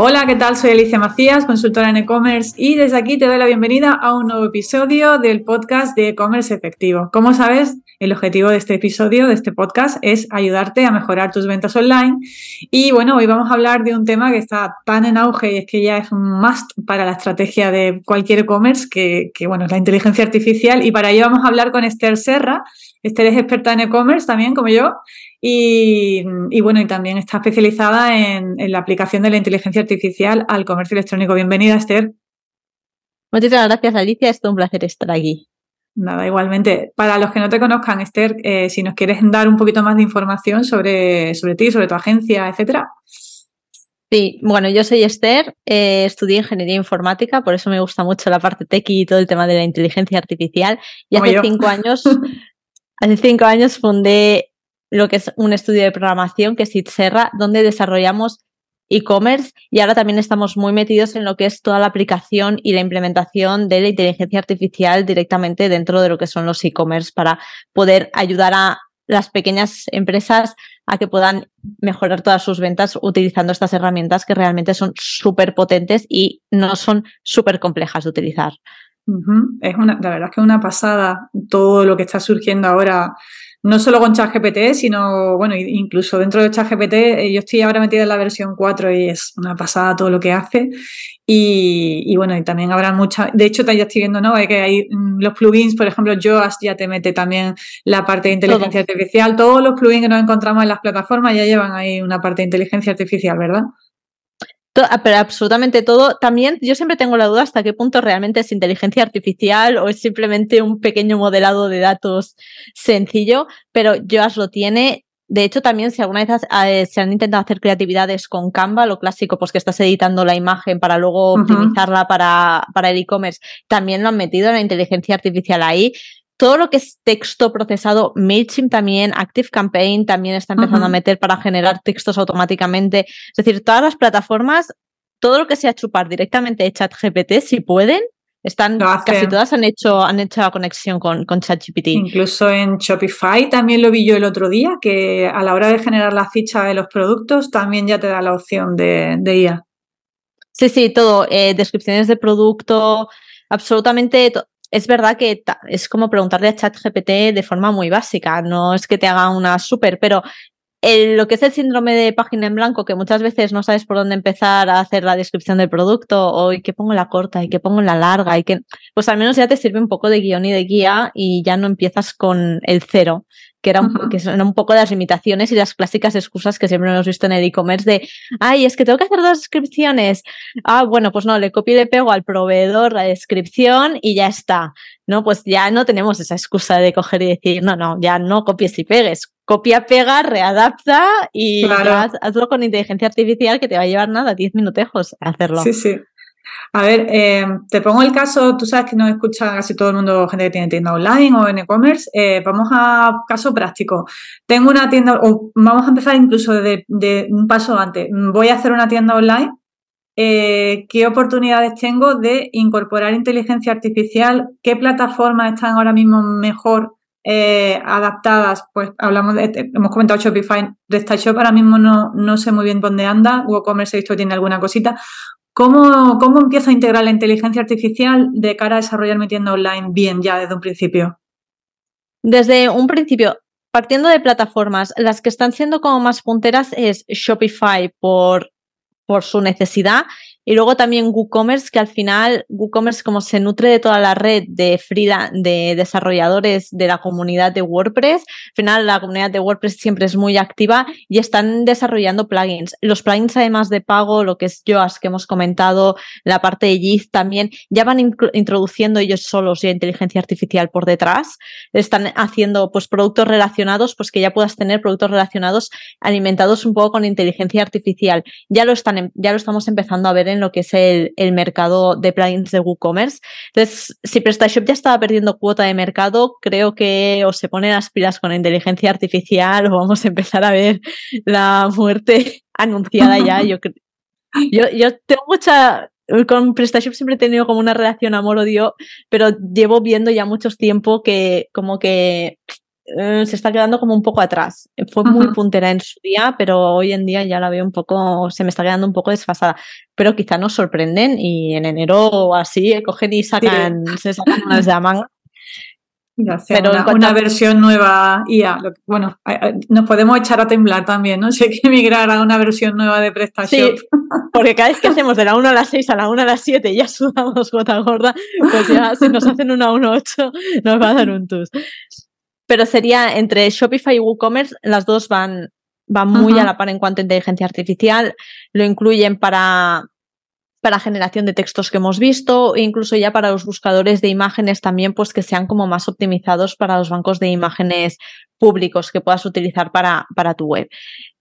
Hola, ¿qué tal? Soy Alicia Macías, consultora en e-commerce y desde aquí te doy la bienvenida a un nuevo episodio del podcast de e-commerce efectivo. Como sabes, el objetivo de este episodio, de este podcast, es ayudarte a mejorar tus ventas online. Y bueno, hoy vamos a hablar de un tema que está tan en auge y es que ya es un must para la estrategia de cualquier e-commerce, que, bueno, es la inteligencia artificial. Y para ello vamos a hablar con Esther Serra. Esther es experta en e-commerce también, como yo, y, bueno, y también está especializada en, la aplicación de la inteligencia artificial al comercio electrónico. Bienvenida, Esther. Muchísimas gracias, Alicia. Es un placer estar aquí. Nada, igualmente. Para los que no te conozcan, Esther, eh, si nos quieres dar un poquito más de información sobre, sobre ti, sobre tu agencia, etcétera. Sí, bueno, yo soy Esther, eh, estudié ingeniería informática, por eso me gusta mucho la parte tech y todo el tema de la inteligencia artificial. Y hace cinco años, hace cinco años fundé lo que es un estudio de programación que es Itserra, donde desarrollamos e-commerce y ahora también estamos muy metidos en lo que es toda la aplicación y la implementación de la inteligencia artificial directamente dentro de lo que son los e-commerce para poder ayudar a las pequeñas empresas a que puedan mejorar todas sus ventas utilizando estas herramientas que realmente son súper potentes y no son súper complejas de utilizar. Es una, la verdad es que es una pasada todo lo que está surgiendo ahora no solo con ChatGPT, sino, bueno, incluso dentro de ChatGPT, eh, yo estoy ahora metida en la versión 4 y es una pasada todo lo que hace. Y, bueno, y también habrá muchas, de hecho, ya estoy viendo, ¿no? Que hay mm, los plugins, por ejemplo, Yoast ya te mete también la parte de inteligencia artificial. Todos los plugins que nos encontramos en las plataformas ya llevan ahí una parte de inteligencia artificial, ¿verdad? Ah, pero absolutamente todo. También yo siempre tengo la duda hasta qué punto realmente es inteligencia artificial o es simplemente un pequeño modelado de datos sencillo, pero Joas lo tiene. De hecho, también si alguna vez eh, se han intentado hacer creatividades con Canva, lo clásico, pues que estás editando la imagen para luego optimizarla para, para el e-commerce, también lo han metido en la inteligencia artificial ahí todo lo que es texto procesado, MailChimp también, ActiveCampaign también está empezando a meter para generar textos automáticamente. Es decir, todas las plataformas, todo lo que sea chupar directamente de ChatGPT, si pueden, están casi todas han hecho, han hecho la conexión con, con ChatGPT. Incluso en Shopify también lo vi yo el otro día, que a la hora de generar la ficha de los productos también ya te da la opción de, de IA. Sí, sí, todo. Eh, descripciones de producto, absolutamente es verdad que es como preguntarle a ChatGPT de forma muy básica, no es que te haga una súper, pero lo que es el síndrome de página en blanco, que muchas veces no sabes por dónde empezar a hacer la descripción del producto, o y que pongo la corta y que pongo la larga, y que, pues al menos ya te sirve un poco de guion y de guía y ya no empiezas con el cero que, era un, que son un poco las limitaciones y las clásicas excusas que siempre hemos visto en el e-commerce de, ay, es que tengo que hacer dos descripciones. Ah, bueno, pues no, le copio y le pego al proveedor la descripción y ya está. No, pues ya no tenemos esa excusa de coger y decir, no, no, ya no copies y pegues. Copia, pega, readapta y hazlo con inteligencia artificial que te va a llevar nada, 10 minutejos hacerlo. Sí, sí. A ver, eh, te pongo el caso, tú sabes que nos escucha casi todo el mundo, gente que tiene tienda online o en e-commerce. Eh, vamos a caso práctico. Tengo una tienda, o vamos a empezar incluso de, un paso antes. Voy a hacer una tienda online. Eh, ¿Qué oportunidades tengo de incorporar inteligencia artificial? ¿Qué plataformas están ahora mismo mejor adaptadas? Pues hablamos de, hemos comentado Shopify, PrestaShop ahora mismo no, no sé muy bien dónde anda, WooCommerce he visto tiene alguna cosita, ¿Cómo, ¿Cómo empiezo a integrar la inteligencia artificial de cara a desarrollar mi tienda online bien ya desde un principio? Desde un principio, partiendo de plataformas, las que están siendo como más punteras es Shopify por, por su necesidad y luego también WooCommerce, que al final WooCommerce como se nutre de toda la red de Frida, de desarrolladores de la comunidad de WordPress, al final la comunidad de WordPress siempre es muy activa y están desarrollando plugins. Los plugins además de pago, lo que es Yoast que hemos comentado, la parte de Git también, ya van introduciendo ellos solos ya inteligencia artificial por detrás. Están haciendo pues productos relacionados, pues que ya puedas tener productos relacionados alimentados un poco con inteligencia artificial. Ya lo están, em, ya lo estamos empezando a ver en lo que es el, mercado de plugins de WooCommerce. Entonces, si PrestaShop ya estaba perdiendo cuota de mercado, creo que o se ponen las pilas con inteligencia artificial o vamos a empezar a ver la muerte anunciada ya. Yo, yo, yo tengo mucha, con PrestaShop siempre he tenido como una relación amor-odio, pero llevo viendo ya mucho tiempo que como que eh, se está quedando como un poco atrás. Fue muy puntera en su día, pero hoy en día ya la veo un poco, se me está quedando un poco desfasada. Pero quizá nos sorprenden y en enero o así cogen y sacan, se sacan unas de la manga pero una, versión nueva IA. Bueno, nos podemos echar a temblar también, ¿no? Si hay que migrar a una versión nueva de PrestaShop. Sí, porque cada vez que hacemos de la 1 a la 6 a la 1 a la 7 ya sudamos gota gorda, pues ya si nos hacen una 1 a 8 nos va a dar un tus. Pero sería entre Shopify y WooCommerce, las dos van, van muy a la par en cuanto a inteligencia artificial. Lo incluyen para para generación de textos que hemos visto, e incluso ya para los buscadores de imágenes también, pues que sean como más optimizados para los bancos de imágenes públicos que puedas utilizar para, para tu web.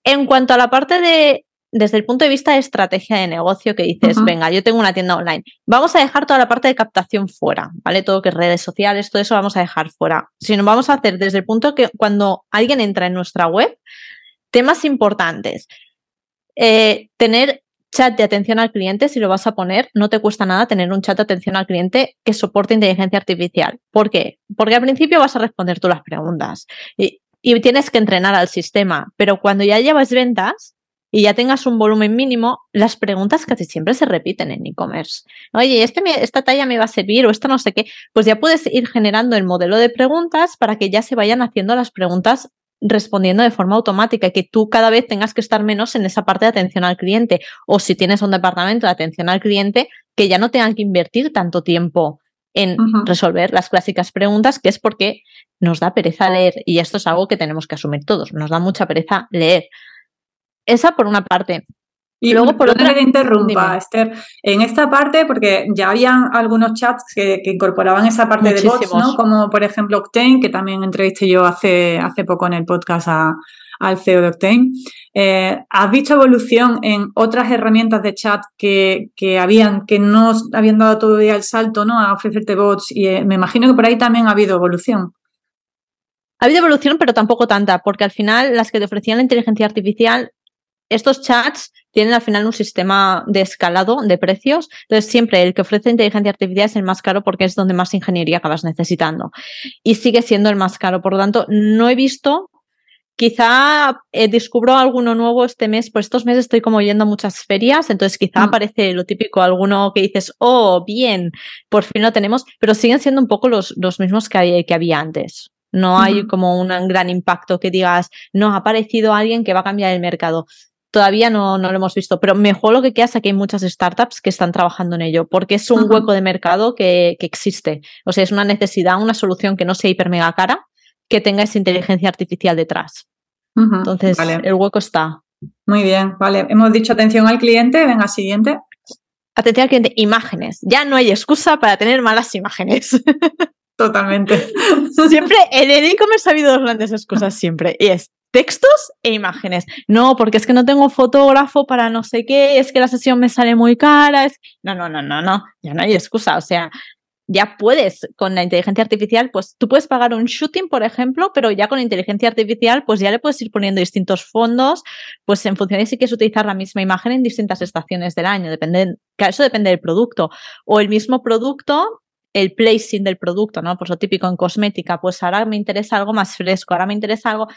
En cuanto a la parte de, desde el punto de vista de estrategia de negocio, que dices, venga, yo tengo una tienda online, vamos a dejar toda la parte de captación fuera, ¿vale? Todo que es redes sociales, todo eso vamos a dejar fuera. Si no, vamos a hacer desde el punto que cuando alguien entra en nuestra web, temas importantes. Eh, tener chat de atención al cliente, si lo vas a poner, no te cuesta nada tener un chat de atención al cliente que soporte inteligencia artificial. ¿Por qué? Porque al principio vas a responder tú las preguntas y, tienes que entrenar al sistema, pero cuando ya llevas ventas y ya tengas un volumen mínimo, las preguntas casi siempre se repiten en e-commerce. Oye, este esta talla me va a servir o esta no sé qué, pues ya puedes ir generando el modelo de preguntas para que ya se vayan haciendo las preguntas respondiendo de forma automática y que tú cada vez tengas que estar menos en esa parte de atención al cliente. O si tienes un departamento de atención al cliente, que ya no tengan que invertir tanto tiempo en resolver las clásicas preguntas, que es porque nos da pereza leer. Y esto es algo que tenemos que asumir todos. Nos da mucha pereza leer. Esa por una parte. Y luego, por otra. que interrumpa, Esther. En esta parte, porque ya habían algunos chats que, incorporaban esa parte de bots, ¿no? Como por ejemplo Octane, que también entrevisté yo hace, hace poco en el podcast al CEO de Octane. Eh, ¿Has visto evolución en otras herramientas de chat que, que, habían, que no habían dado todavía el salto, ¿no? A ofrecerte bots? Y eh, me imagino que por ahí también ha habido evolución. Ha habido evolución, pero tampoco tanta, porque al final las que te ofrecían la inteligencia artificial estos chats tienen al final un sistema de escalado de precios. Entonces, siempre el que ofrece inteligencia artificial es el más caro porque es donde más ingeniería acabas necesitando. Y sigue siendo el más caro. Por lo tanto, no he visto. Quizá eh, descubro alguno nuevo este mes, pues estos meses estoy como yendo a muchas ferias, entonces quizá mm. aparece lo típico, alguno que dices, oh, bien, por fin lo tenemos, pero siguen siendo un poco los, los mismos que, que había antes. No hay como un gran impacto que digas, no, ha aparecido alguien que va a cambiar el mercado todavía no, no, lo hemos visto, pero mejor lo que queda es que hay muchas startups que están trabajando en ello, porque es un hueco de mercado que, existe. O sea, es una necesidad, una solución que no sea hiper mega cara, que tenga esa inteligencia artificial detrás. Entonces, el hueco está. Muy bien, vale. Hemos dicho atención al cliente, venga, siguiente. Atención al cliente, imágenes. Ya no hay excusa para tener malas imágenes. Totalmente. Siempre, en el e-commerce ha habido dos grandes excusas siempre. Y es textos e imágenes. No, porque es que no tengo fotógrafo para no sé qué, es que la sesión me sale muy cara. Es... No, no, no, no, no, ya no hay excusa. O sea, ya puedes con la inteligencia artificial, pues tú puedes pagar un shooting, por ejemplo, pero ya con inteligencia artificial, pues ya le puedes ir poniendo distintos fondos, pues en función de si quieres utilizar la misma imagen en distintas estaciones del año, depende, eso depende del producto. O el mismo producto, el placing del producto, ¿no? Pues lo típico en cosmética, pues ahora me interesa algo más fresco, ahora me interesa algo.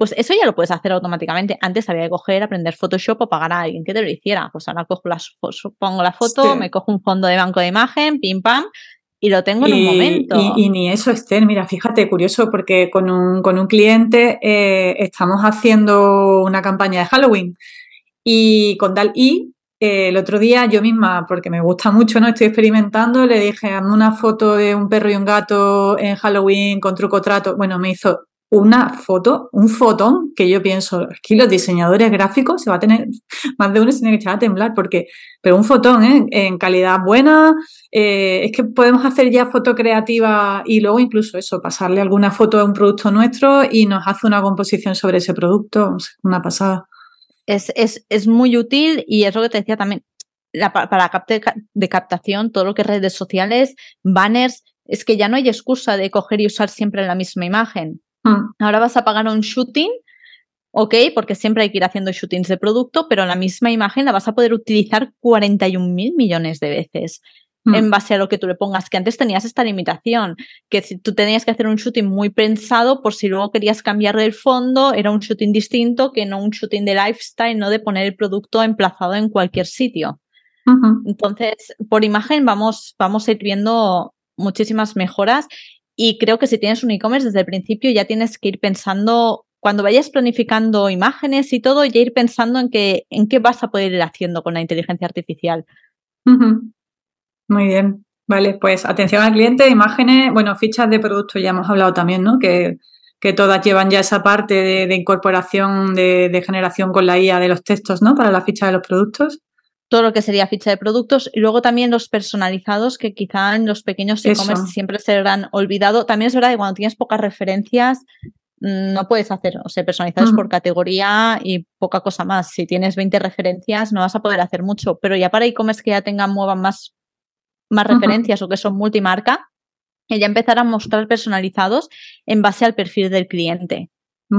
Pues eso ya lo puedes hacer automáticamente. Antes había que coger, aprender Photoshop o pagar a alguien que te lo hiciera. Pues ahora cojo las, pongo la foto, me cojo un fondo de banco de imagen, pim pam, y lo tengo en un momento. Y, ni eso, Esther, mira, fíjate, curioso, porque con un, con un cliente eh, estamos haciendo una campaña de Halloween y con tal y eh, el otro día yo misma, porque me gusta mucho, ¿no? Estoy experimentando, le dije, hazme una foto de un perro y un gato en Halloween con truco trato. Bueno, me hizo una foto, un fotón, que yo pienso, aquí los diseñadores gráficos se va a tener, más de uno se tiene que echar a temblar, porque, pero un fotón ¿eh? en calidad buena, eh, es que podemos hacer ya foto creativa y luego incluso eso, pasarle alguna foto a un producto nuestro y nos hace una composición sobre ese producto, una pasada. Es, es, es muy útil y es lo que te decía también, la, para capte de captación, todo lo que es redes sociales, banners, es que ya no hay excusa de coger y usar siempre la misma imagen. Mm. Ahora vas a pagar un shooting, ok, porque siempre hay que ir haciendo shootings de producto, pero la misma imagen la vas a poder utilizar 41 mil millones de veces. Mm. en base a lo que tú le pongas, que antes tenías esta limitación, que si tú tenías que hacer un shooting muy pensado por si luego querías cambiar el fondo, era un shooting distinto que no un shooting de lifestyle, no de poner el producto emplazado en cualquier sitio. Entonces, por imagen vamos, vamos a ir viendo muchísimas mejoras y creo que si tienes un e-commerce desde el principio ya tienes que ir pensando, cuando vayas planificando imágenes y todo, ya ir pensando en, que, en qué vas a poder ir haciendo con la inteligencia artificial. Muy bien. Vale, pues atención al cliente, imágenes, bueno, fichas de producto ya hemos hablado también, ¿no? Que, que todas llevan ya esa parte de, incorporación, de, generación con la IA de los textos, ¿no? Para la ficha de los productos. Todo lo que sería ficha de productos y luego también los personalizados que quizá en los pequeños e-commerce siempre se habrán olvidado. También es verdad que cuando tienes pocas referencias mm, no puedes hacer, o sea, personalizados por categoría y poca cosa más. Si tienes 20 referencias no vas a poder hacer mucho, pero ya para e-commerce que ya tengan, muevan más más referencias o que son multimarca, ya empezar a mostrar personalizados en base al perfil del cliente.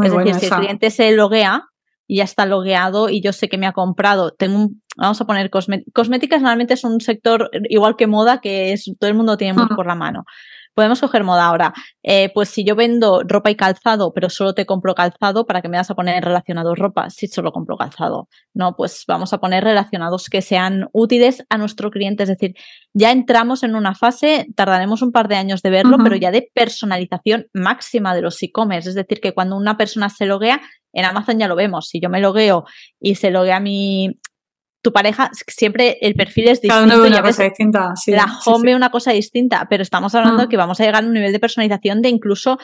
es decir, si el cliente se loguea y ya está logueado y yo sé que me ha comprado, tengo vamos a poner cosméticas, normalmente es un sector igual que moda que es todo el mundo tiene muy por la mano. Podemos coger moda ahora. Eh, pues si yo vendo ropa y calzado, pero solo te compro calzado, ¿para que me vas a poner relacionados ropa? Si solo compro calzado. No, pues vamos a poner relacionados que sean útiles a nuestro cliente. Es decir, ya entramos en una fase, tardaremos un par de años de verlo, pero ya de personalización máxima de los e-commerce. Es decir, que cuando una persona se loguea, en Amazon ya lo vemos. Si yo me logueo y se loguea mi, tu pareja, siempre el perfil es distinto. Cada uno una cosa distinta. la home ve una cosa distinta, pero estamos hablando de mm. que vamos a llegar a un nivel de personalización de incluso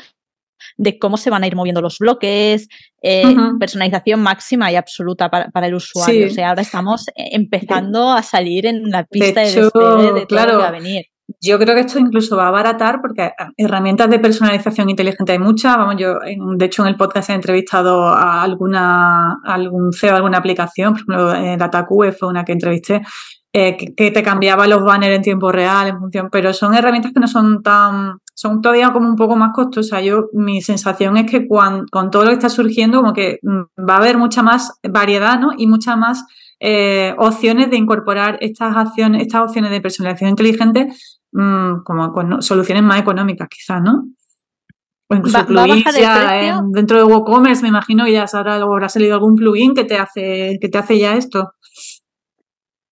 de cómo se van a ir moviendo los bloques, eh, personalización máxima y absoluta para, el usuario. O sea, ahora estamos eh, empezando a salir en la pista de, de, todo lo que va a venir. Yo creo que esto incluso va a abaratar porque herramientas de personalización inteligente hay muchas. Vamos, yo de hecho en el podcast he entrevistado a alguna algún CEO alguna aplicación, por ejemplo, eh, DataQ fue una que entrevisté, eh, que, te cambiaba los banners en tiempo real en función, pero son herramientas que no son tan, son todavía como un poco más costosas. Yo, mi sensación es que con todo lo que está surgiendo, como que mm, va a haber mucha más variedad, ¿no? Y mucha más eh, opciones de incorporar estas acciones, estas opciones de personalización inteligente Mm, como con soluciones más económicas, quizás, ¿no? O incluso plugins ya dentro de WooCommerce, me imagino que ya habrá salido algún plugin que te hace, que te hace ya esto.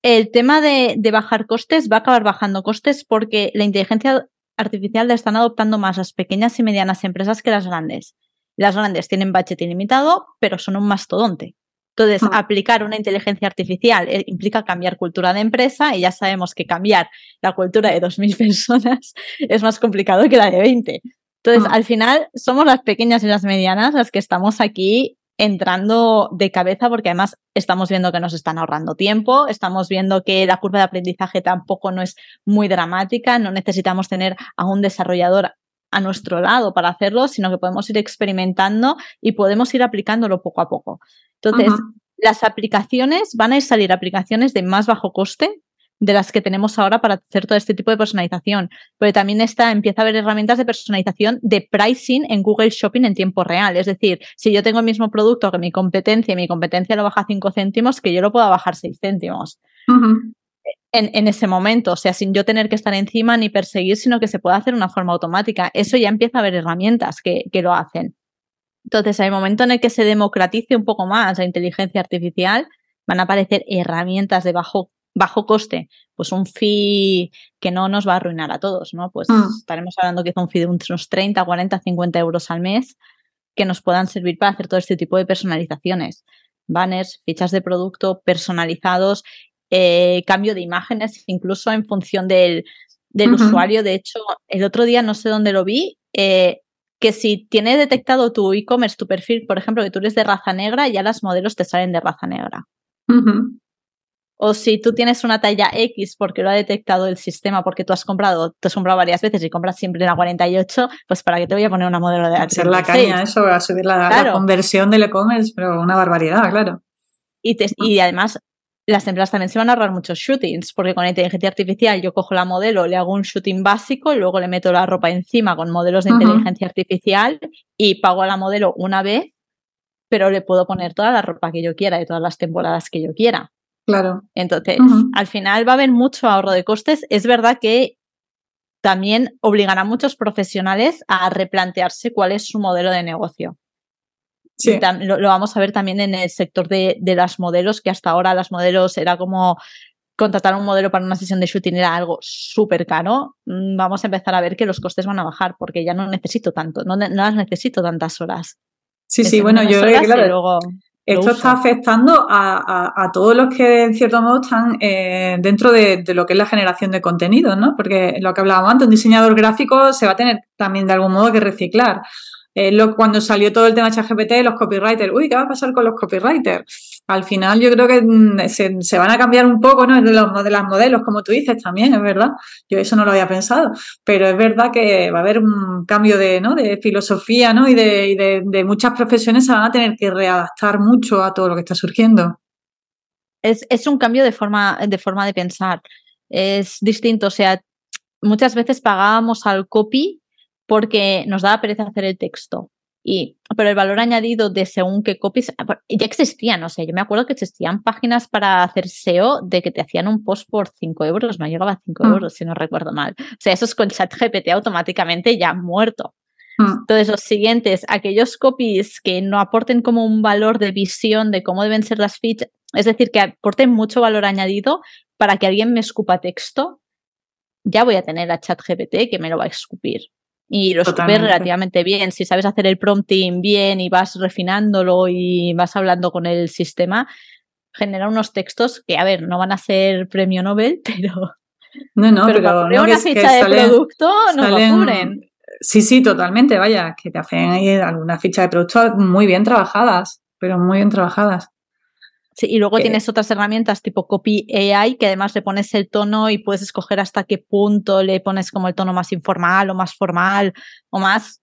El tema de, bajar costes va a acabar bajando costes porque la inteligencia artificial la están adoptando más las pequeñas y medianas empresas que las grandes. Las grandes tienen budget ilimitado, pero son un mastodonte. Entonces, hmm. aplicar una inteligencia artificial eh, implica cambiar cultura de empresa y ya sabemos que cambiar la cultura de 2.000 personas es más complicado que la de 20. Entonces, hmm. al final, somos las pequeñas y las medianas las que estamos aquí entrando de cabeza porque además estamos viendo que nos están ahorrando tiempo, estamos viendo que la curva de aprendizaje tampoco no es muy dramática, no necesitamos tener a un desarrollador a nuestro lado para hacerlo, sino que podemos ir experimentando y podemos ir aplicándolo poco a poco. Entonces, las aplicaciones van a salir aplicaciones de más bajo coste de las que tenemos ahora para hacer todo este tipo de personalización. Pero también está, empieza a haber herramientas de personalización de pricing en Google Shopping en tiempo real. Es decir, si yo tengo el mismo producto que mi competencia y mi competencia lo baja 5 céntimos, que yo lo pueda bajar 6 céntimos en, ese momento, o sea, sin yo tener que estar encima ni perseguir, sino que se puede hacer de una forma automática. Eso ya empieza a haber herramientas que, lo hacen. Entonces, el momento en el que se democratice un poco más la inteligencia artificial, van a aparecer herramientas de bajo, bajo coste, pues un fee que no nos va a arruinar a todos, ¿no? Pues mm. estaremos hablando que es un fee de unos 30, 40, 50 euros al mes que nos puedan servir para hacer todo este tipo de personalizaciones. Banners, fichas de producto personalizados eh, cambio de imágenes, incluso en función del, usuario. De hecho, el otro día no sé dónde lo vi, eh, que si tiene detectado tu e-commerce, tu perfil, por ejemplo, que tú eres de raza negra, ya las modelos te salen de raza negra. O si tú tienes una talla X porque lo ha detectado el sistema, porque tú has comprado, te has comprado varias veces y compras siempre la 48, pues para qué te voy a poner una modelo de Ser la caña, eso, va a subir la, conversión del e-commerce, pero una barbaridad, claro. Y, y además, las empresas también se van a ahorrar muchos shootings, porque con inteligencia artificial yo cojo la modelo, le hago un shooting básico, luego le meto la ropa encima con modelos de inteligencia artificial y pago a la modelo una vez, pero le puedo poner toda la ropa que yo quiera de todas las temporadas que yo quiera. Claro. Entonces, al final va a haber mucho ahorro de costes. Es verdad que también obligará a muchos profesionales a replantearse cuál es su modelo de negocio. Sí. Lo, vamos a ver también en el sector de, de las modelos, que hasta ahora las modelos era como contratar un modelo para una sesión de shooting era algo súper caro, mm, vamos a empezar a ver que los costes van a bajar porque ya no necesito tanto, no, no las necesito tantas horas. Sí, sí, bueno, yo creo que claro, esto está afectando a, todos los que en cierto modo están eh, dentro de, de, lo que es la generación de contenido, ¿no? Porque lo que hablábamos antes, un diseñador gráfico se va a tener también de algún modo que reciclar. Eh, cuando salió todo el tema de ChatGPT, los copywriters, uy, ¿qué va a pasar con los copywriters? Al final yo creo que mm, se, van a cambiar un poco, ¿no? De los, de modelos, como tú dices también, es verdad. Yo eso no lo había pensado, pero es verdad que va a haber un cambio de, ¿no? de filosofía, ¿no? Y de, de, muchas profesiones se van a tener que readaptar mucho a todo lo que está surgiendo. Es, es un cambio de forma, de forma de pensar. Es distinto, o sea, muchas veces pagábamos al copy porque nos daba pereza hacer el texto. Y, pero el valor añadido de según qué copies ya existían, o sea, yo me acuerdo que existían páginas para hacer SEO de que te hacían un post por 5 euros, no llegaba a 5 mm. euros si no recuerdo mal. O sea, eso es con ChatGPT automáticamente ya muerto. Mm. Entonces, los siguientes, aquellos copies que no aporten como un valor de visión de cómo deben ser las fichas, es decir, que aporten mucho valor añadido para que alguien me escupa texto, ya voy a tener a ChatGPT que me lo va a escupir y lo escupes relativamente bien. Si sabes hacer el prompting bien y vas refinándolo y vas hablando con el sistema, genera unos textos que, a ver, no van a ser premio Nobel, pero. No, no, pero, una ficha de producto no lo cubren. Sí, sí, totalmente, vaya, que te hacen ahí alguna ficha de producto muy bien trabajadas, pero muy bien trabajadas. Sí, y luego tienes otras herramientas tipo Copy AI, que además le pones el tono y puedes escoger hasta qué punto le pones como el tono más informal o más formal o más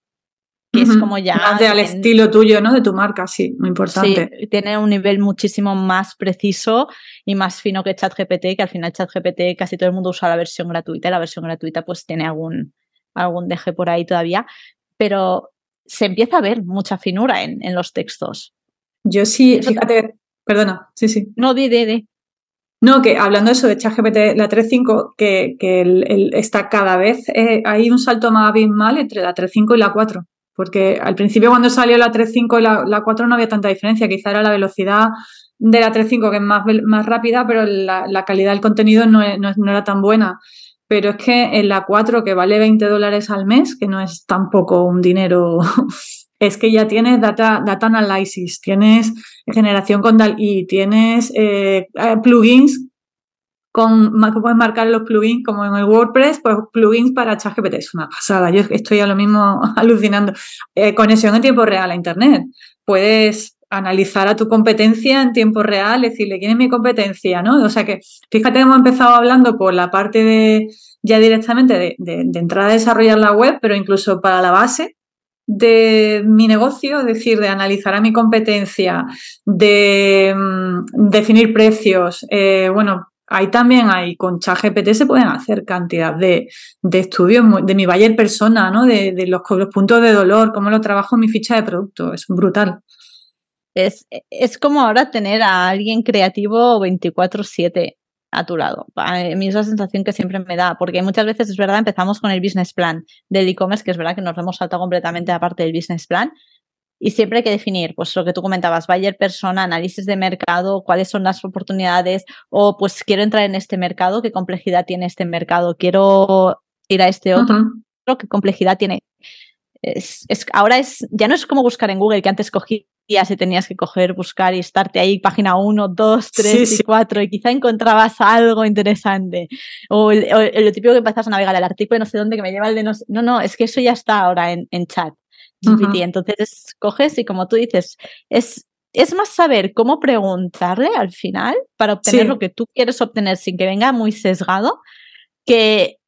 que es como ya. Más de al estilo tuyo, ¿no? De tu marca, sí, muy importante. Sí, tiene un nivel muchísimo más preciso y más fino que ChatGPT, que al final ChatGPT casi todo el mundo usa la versión gratuita, y la versión gratuita pues tiene algún, algún deje por ahí todavía, pero se empieza a ver mucha finura en, en los textos. Yo sí, fíjate, Perdona, sí, sí. No, di, di, di. No, que hablando de eso de ChatGPT, la 3.5, que, que el, está cada vez, eh, hay un salto más abismal entre la 3.5 y la 4. Porque al principio cuando salió la 3.5 y la, la, 4 no había tanta diferencia, quizá era la velocidad de la 3.5 que es más, más rápida, pero la, la calidad del contenido no, no, no, era tan buena. Pero es que en la 4, que vale 20 dólares al mes, que no es tampoco un dinero es que ya tienes data, data analysis, tienes generación con y tienes eh, eh, plugins con, puedes marcar los plugins como en el WordPress, pues plugins para ChatGPT, es una pasada, yo estoy a lo mismo alucinando. Eh, conexión en tiempo real a Internet, puedes analizar a tu competencia en tiempo real, decirle quién es mi competencia, ¿no? O sea que, fíjate, hemos empezado hablando por la parte de ya directamente de, de, de entrar a desarrollar la web, pero incluso para la base, de mi negocio, es decir, de analizar a mi competencia, de mm, definir precios. Eh, bueno, ahí también hay, con ChatGPT se pueden hacer cantidad de, estudios de mi buyer persona, ¿no? De, los, los, puntos de dolor, cómo lo trabajo en mi ficha de producto. Es brutal. Es, es como ahora tener a alguien creativo 24-7 a tu lado. A mí es la sensación que siempre me da, porque muchas veces es verdad, empezamos con el business plan del e-commerce, que es verdad que nos hemos saltado completamente a parte del business plan. Y siempre hay que definir, pues lo que tú comentabas, buyer persona, análisis de mercado, cuáles son las oportunidades, o pues quiero entrar en este mercado, qué complejidad tiene este mercado, quiero ir a este otro, qué complejidad tiene. Es, es, ahora es, ya no es como buscar en Google, que antes cogí y tenías que coger, buscar y estarte ahí, página 1, 2, 3 y 4, y quizá encontrabas algo interesante. O, lo típico que empezás a navegar el artículo no sé dónde que me lleva el de no No, no, es que eso ya está ahora en, en chat. GPT. Entonces coges y como tú dices, es, es más saber cómo preguntarle al final para obtener lo que tú quieres obtener sin que venga muy sesgado que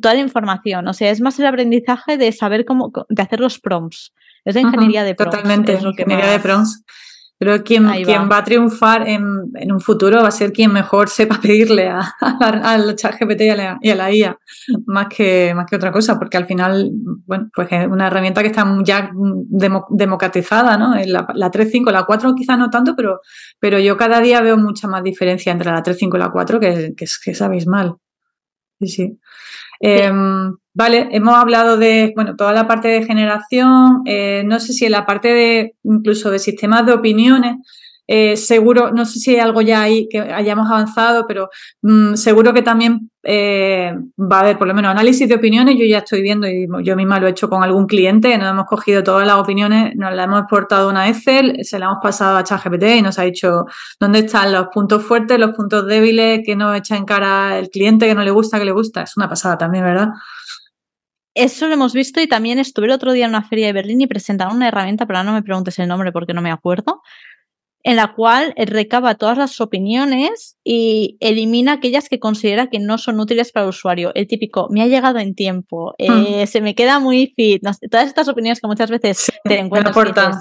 toda la información. O sea, es más el aprendizaje de saber cómo, de hacer los prompts. Es de ingeniería de prompts. Totalmente, es ingeniería de prompts. Pero quien, quien va. a triunfar en, un futuro va a ser quien mejor sepa pedirle al chat GPT y a, la, y a la IA, más que, más que otra cosa, porque al final, bueno, pues es una herramienta que está ya democratizada, ¿no? La, la 3.5, la 4 quizás no tanto, pero, pero yo cada día veo mucha más diferencia entre la 3.5 y la 4, que, que, que es abismal. Sí, sí. Em, vale, hemos hablado de, bueno, toda la parte de generación, eh, no sé si en la parte de, incluso de sistemas de opiniones, eh, seguro, no sé si hay algo ya ahí que hayamos avanzado, pero mm, seguro que también eh, va a haber por lo menos análisis de opiniones. Yo ya estoy viendo y yo misma lo he hecho con algún cliente, nos hemos cogido todas las opiniones, nos las hemos exportado una Excel, se la hemos pasado a ChatGPT y nos ha dicho dónde están los puntos fuertes, los puntos débiles, que nos echa en cara el cliente, que no le gusta, que le gusta. Es una pasada también, ¿verdad? Eso lo hemos visto y también estuve el otro día en una feria de Berlín y presentaron una herramienta, pero ahora no me preguntes el nombre porque no me acuerdo, en la cual recaba todas las opiniones y elimina aquellas que considera que no son útiles para el usuario. El típico, me ha llegado en tiempo, eh, se me queda muy fit, todas estas opiniones que muchas veces te encuentras. No aportan.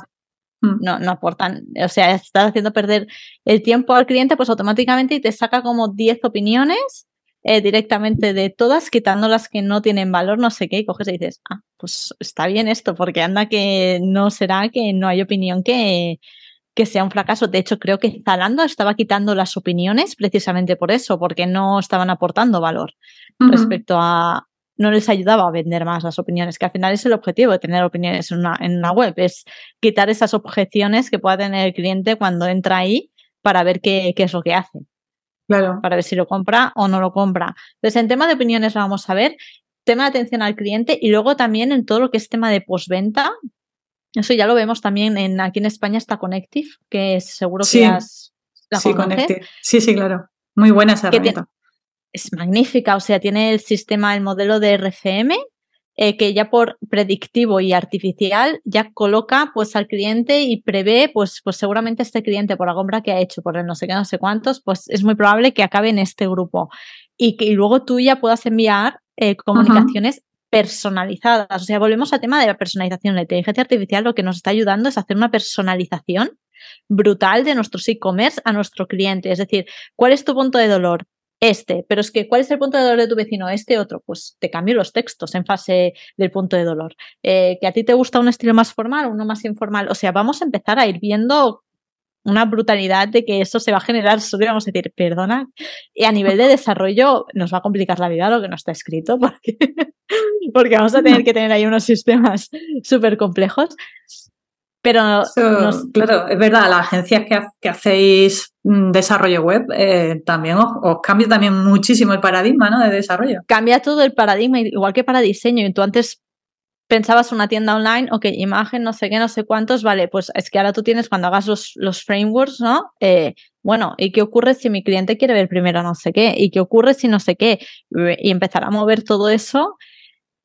Hmm. no, no aportan. O sea, estás haciendo perder el tiempo al cliente, pues automáticamente y te saca como 10 opiniones eh, directamente de todas, quitando las que no tienen valor, no sé qué, y coges y dices, ah, pues está bien esto, porque anda que no será que no hay opinión que, que sea un fracaso. De hecho, creo que Zalando estaba quitando las opiniones precisamente por eso, porque no estaban aportando valor respecto a... No les ayudaba a vender más las opiniones, que al final es el objetivo de tener opiniones en una, en una web, es quitar esas objeciones que pueda tener el cliente cuando entra ahí para ver qué, qué es lo que hace. Claro. Para ver si lo compra o no lo compra. Entonces, en tema de opiniones vamos a ver tema de atención al cliente y luego también en todo lo que es tema de postventa, eso ya lo vemos también en aquí en España está Connective, que seguro que has la sí, Connective. Sí, sí, claro. Muy buena esa herramienta. Es magnífica, o sea, tiene el sistema, el modelo de RCM, eh, que ya por predictivo y artificial ya coloca pues al cliente y prevé, pues, pues seguramente este cliente por la compra que ha hecho, por el no sé qué, no sé cuántos, pues es muy probable que acabe en este grupo. Y que luego tú ya puedas enviar eh, comunicaciones personalizadas. O sea, volvemos al tema de la personalización. La inteligencia artificial lo que nos está ayudando es hacer una personalización brutal de nuestros e-commerce a nuestro cliente. Es decir, ¿cuál es tu punto de dolor? Este, pero es que ¿cuál es el punto de dolor de tu vecino? Este otro, pues te cambio los textos en fase del punto de dolor. Eh, que a ti te gusta un estilo más formal uno más informal. O sea, vamos a empezar a ir viendo una brutalidad de que eso se va a generar solo vamos a decir, perdona, y a nivel de desarrollo nos va a complicar la vida lo que no está escrito, porque, porque vamos a tener que tener ahí unos sistemas súper complejos. Pero claro, es verdad, las agencias que, hacéis mm, desarrollo web eh, también os, os, cambia también muchísimo el paradigma ¿no? de desarrollo. Cambia todo el paradigma, igual que para diseño. Y tú antes pensabas una tienda online, ok, imagen, no sé qué, no sé cuántos, vale, pues es que ahora tú tienes cuando hagas los, los frameworks, ¿no? Eh, bueno, ¿y qué ocurre si mi cliente quiere ver primero no sé qué? ¿Y qué ocurre si no sé qué? Y empezar a mover todo eso.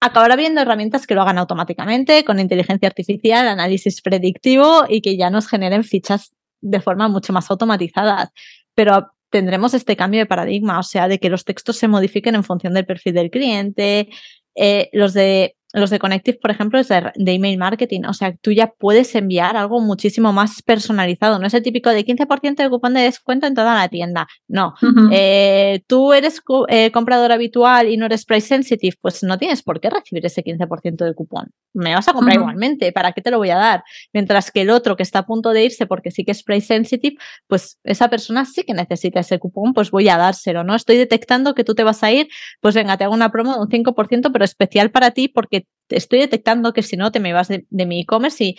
Acabará viendo herramientas que lo hagan automáticamente, con inteligencia artificial, análisis predictivo y que ya nos generen fichas de forma mucho más automatizada. Pero tendremos este cambio de paradigma, o sea, de que los textos se modifiquen en función del perfil del cliente, eh, los de los de Connective, por ejemplo, es de, email marketing. O sea, tú ya puedes enviar algo muchísimo más personalizado. No es el típico de 15% de cupón de descuento en toda la tienda. No. Eh, tú eres eh, comprador habitual y no eres price sensitive, pues no tienes por qué recibir ese 15% de cupón. Me vas a comprar igualmente. ¿Para qué te lo voy a dar? Mientras que el otro que está a punto de irse porque sí que es price sensitive, pues esa persona sí que necesita ese cupón, pues voy a dárselo, ¿no? Estoy detectando que tú te vas a ir, pues venga, te hago una promo de un 5%, pero especial para ti porque estoy detectando que si no te me vas de, mi e-commerce y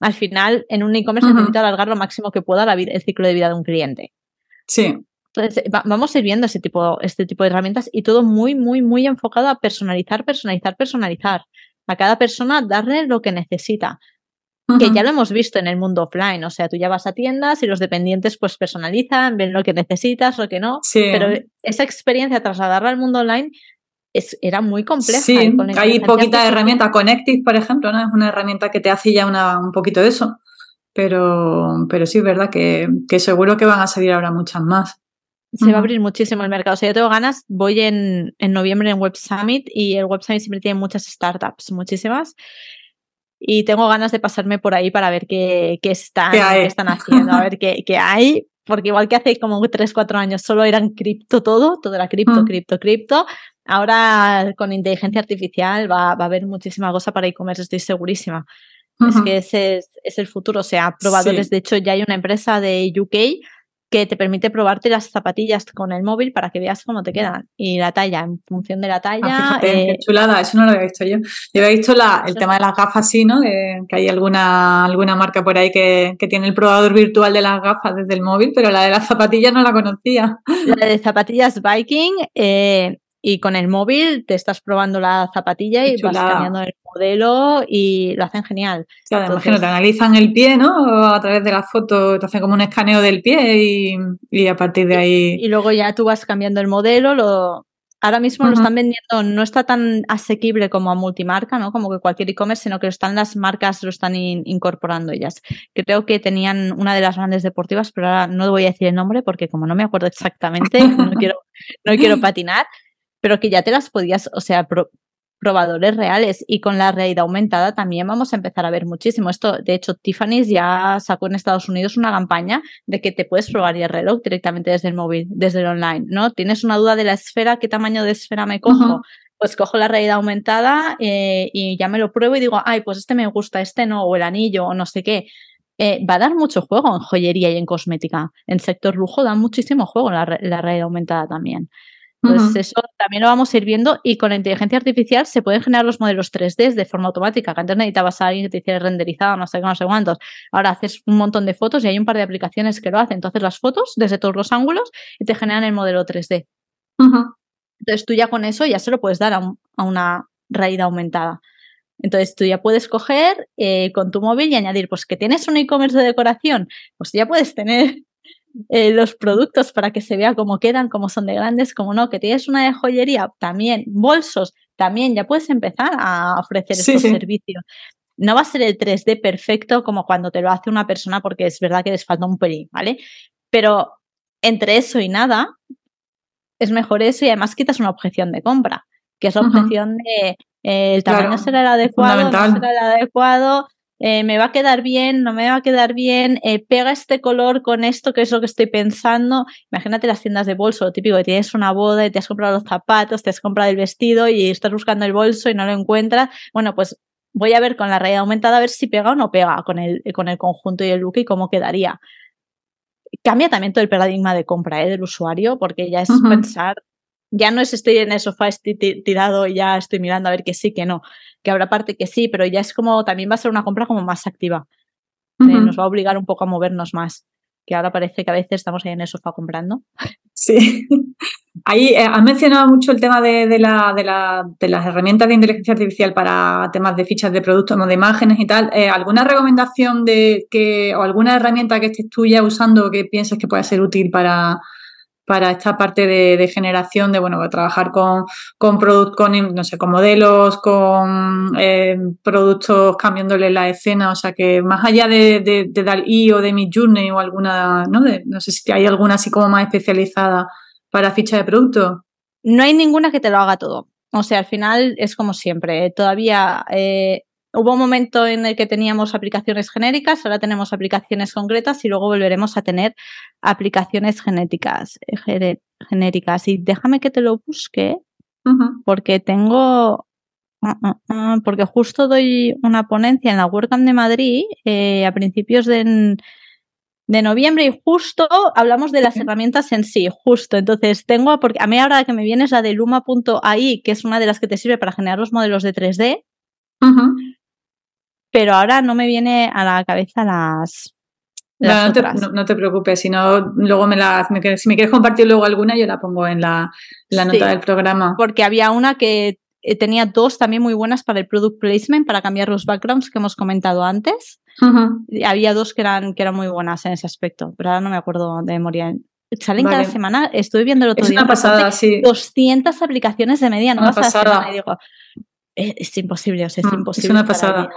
al final en un e-commerce necesito alargar lo máximo que pueda la el ciclo de vida de un cliente. Sí. Entonces, vamos a ir viendo ese tipo, este tipo de herramientas y todo muy, muy, muy enfocado a personalizar, personalizar, personalizar. A cada persona darle lo que necesita. Que ya lo hemos visto en el mundo offline. O sea, tú ya vas a tiendas y los dependientes pues personalizan, ven lo que necesitas, lo que no. Sí. Pero esa experiencia trasladarla al mundo online era muy compleja. Sí, hay poquitas herramientas. Connective, por ejemplo, ¿no? es una herramienta que te hace ya una, un poquito de eso. Pero, pero sí es verdad que, seguro que van a salir ahora muchas más. Se va a abrir muchísimo el mercado. O sea, yo tengo ganas, voy en, en noviembre en Web Summit y el Web Summit siempre tiene muchas startups, muchísimas. y tengo ganas de pasarme por ahí para ver qué, están, están haciendo, a ver qué, hay, porque igual que hace como 3, 4 años solo eran cripto todo, todo era cripto, cripto, cripto. Ahora con inteligencia artificial va, va a haber muchísima cosa para e-commerce, estoy segurísima. Es que ese es, el futuro. O sea, probadores. De hecho, ya hay una empresa de UK que te permite probarte las zapatillas con el móvil para que veas cómo te quedan y la talla, en función de la ah, talla. qué eh, chulada, eso no lo había visto yo. Yo había visto la, el tema de las gafas, sí, ¿no? que hay alguna, alguna marca por ahí que, que, tiene el probador virtual de las gafas desde el móvil, pero la de las zapatillas no la conocía. La de zapatillas Viking, eh, y con el móvil te estás probando la zapatilla y vas cambiando el modelo y lo hacen genial. Claro, imagino, te analizan el pie, ¿no? A través de la foto te hacen como un escaneo del pie y, a partir de ahí... Y, luego ya tú vas cambiando el modelo, lo... Ahora mismo lo están vendiendo, no está tan asequible como a multimarca, ¿no? Como que cualquier e-commerce, sino que están las marcas, lo están incorporando ellas. Creo que tenían una de las grandes deportivas, pero ahora no voy a decir el nombre porque como no me acuerdo exactamente, no quiero, no quiero patinar pero que ya te las podías, o sea, probadores reales y con la realidad aumentada también vamos a empezar a ver muchísimo. Esto, de hecho, Tiffany's ya sacó en Estados Unidos una campaña de que te puedes probar el reloj directamente desde el móvil, desde el online, ¿no? Tienes una duda de la esfera, ¿qué tamaño de esfera me cojo? Pues cojo la realidad aumentada eh, y ya me lo pruebo y digo, ay, pues este me gusta, este no, o el anillo, o no sé qué. Eh, va a dar mucho juego en joyería y en cosmética. En sector lujo da muchísimo juego la, la realidad aumentada también. Entonces, eso también lo vamos a ir viendo y con la inteligencia artificial se pueden generar los modelos 3D de forma automática, que antes necesitabas a alguien que te hiciera renderizado, no sé qué, no sé cuántos. Ahora haces un montón de fotos y hay un par de aplicaciones que lo hacen. Entonces, las fotos desde todos los ángulos y te generan el modelo 3D. Entonces, tú ya con eso ya se lo puedes dar a, una realidad aumentada. Entonces tú ya puedes coger eh, con tu móvil y añadir, pues que tienes un e-commerce de decoración, pues ya puedes tener eh, los productos para que se vea cómo quedan, cómo son de grandes, cómo no, que tienes una de joyería, también, bolsos, también, ya puedes empezar a ofrecer estos servicios. No va a ser el 3D perfecto como cuando te lo hace una persona, porque es verdad que les falta un pelín, ¿vale? Pero entre eso y nada, es mejor eso y además quitas una objeción de compra, que es la objeción de eh, el tamaño será el adecuado, no será el adecuado, eh, me va a quedar bien, no me va a quedar bien, eh, pega este color con esto, que es lo que estoy pensando. Imagínate las tiendas de bolso, lo típico, que tienes una boda y te has comprado los zapatos, te has comprado el vestido y estás buscando el bolso y no lo encuentras. Bueno, pues voy a ver con la realidad aumentada a ver si pega o no pega con el, con el conjunto y el look y cómo quedaría. Cambia también todo el paradigma de compra ¿eh? del usuario, porque ya es pensar ya no es estoy en el sofá, estoy tirado y ya estoy mirando a ver que sí, que no, que habrá parte que sí, pero ya es como, también va a ser una compra como más activa. Eh, nos va a obligar un poco a movernos más, que ahora parece que a veces estamos ahí en el sofá comprando. Sí. Ahí eh, has mencionado mucho el tema de, de, la, de, la, de, las herramientas de inteligencia artificial para temas de fichas de productos, de imágenes y tal. Eh, ¿Alguna recomendación de que, o alguna herramienta que estés tú ya usando que pienses que pueda ser útil para, para esta parte de, generación de, bueno, trabajar con, con, con, no sé, con modelos, con eh, productos cambiándole la escena, o sea que más allá de, de, de DALI o de Midjourney o alguna, ¿no? no sé si hay alguna así como más especializada para ficha de producto. No hay ninguna que te lo haga todo. O sea, al final es como siempre. Todavía eh, Hubo un momento en el que teníamos aplicaciones genéricas, ahora tenemos aplicaciones concretas y luego volveremos a tener aplicaciones genéticas, eh, genéricas. Y déjame que te lo busque, porque tengo, ah, ah, ah, porque justo doy una ponencia en la WordCamp de Madrid eh, a principios de, de noviembre y justo hablamos de las herramientas en sí, justo. Entonces, tengo, porque a mí ahora que me viene es la de luma.ai, que es una de las que te sirve para generar los modelos de 3D pero ahora no me viene a la cabeza las. no, te, preocupes, si no, luego me las. si me quieres compartir luego alguna, yo la pongo en la, nota del programa. Porque había una que eh, tenía dos también muy buenas para el product placement, para cambiar los backgrounds que hemos comentado antes. Había dos que eran, que eran muy buenas en ese aspecto, pero ahora no me acuerdo de memoria. Salen cada semana, estoy viendo el otro es día. Una pasada, sí. 200 aplicaciones de media, no una pasada. digo, es, imposible, o sea, es imposible. Es una pasada.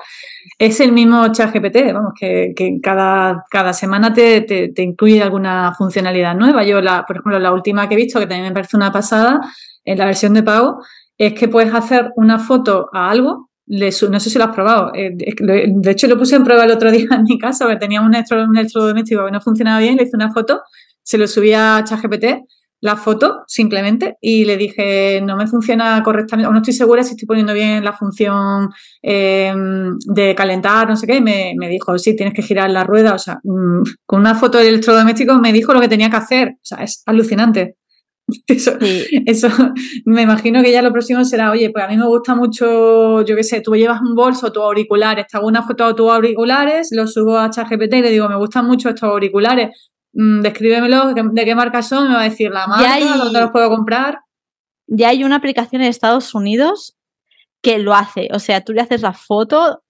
Es el mismo chat GPT, vamos, que, cada, cada semana te, te, incluye alguna funcionalidad nueva. Yo, la, por ejemplo, la última que he visto, que también me parece una pasada, en la versión de pago, es que puedes hacer una foto a algo no sé si lo has probado. Eh, de hecho, lo puse en prueba el otro día en mi casa, porque tenía un, electrodoméstico que no funcionaba bien, le hice una foto, se lo subí a ChatGPT, la foto simplemente, y le dije, no me funciona correctamente, o no estoy segura si estoy poniendo bien la función em, de calentar, no sé qué, y me, dijo, sí, tienes que girar la rueda, o sea, mm, con una foto del electrodoméstico me dijo lo que tenía que hacer, o sea, es alucinante. Eso, eso, me imagino que ya lo próximo será, oye, pues a mí me gusta mucho, yo qué sé, tú llevas un bolso, tus auriculares, te hago una foto de tus auriculares, lo subo a ChatGPT y le digo, me gustan mucho estos auriculares, mm, descríbemelo, de qué marca son, me va a decir la marca, dónde los puedo comprar. Ya hay una aplicación en Estados Unidos que lo hace, o sea, tú le haces la foto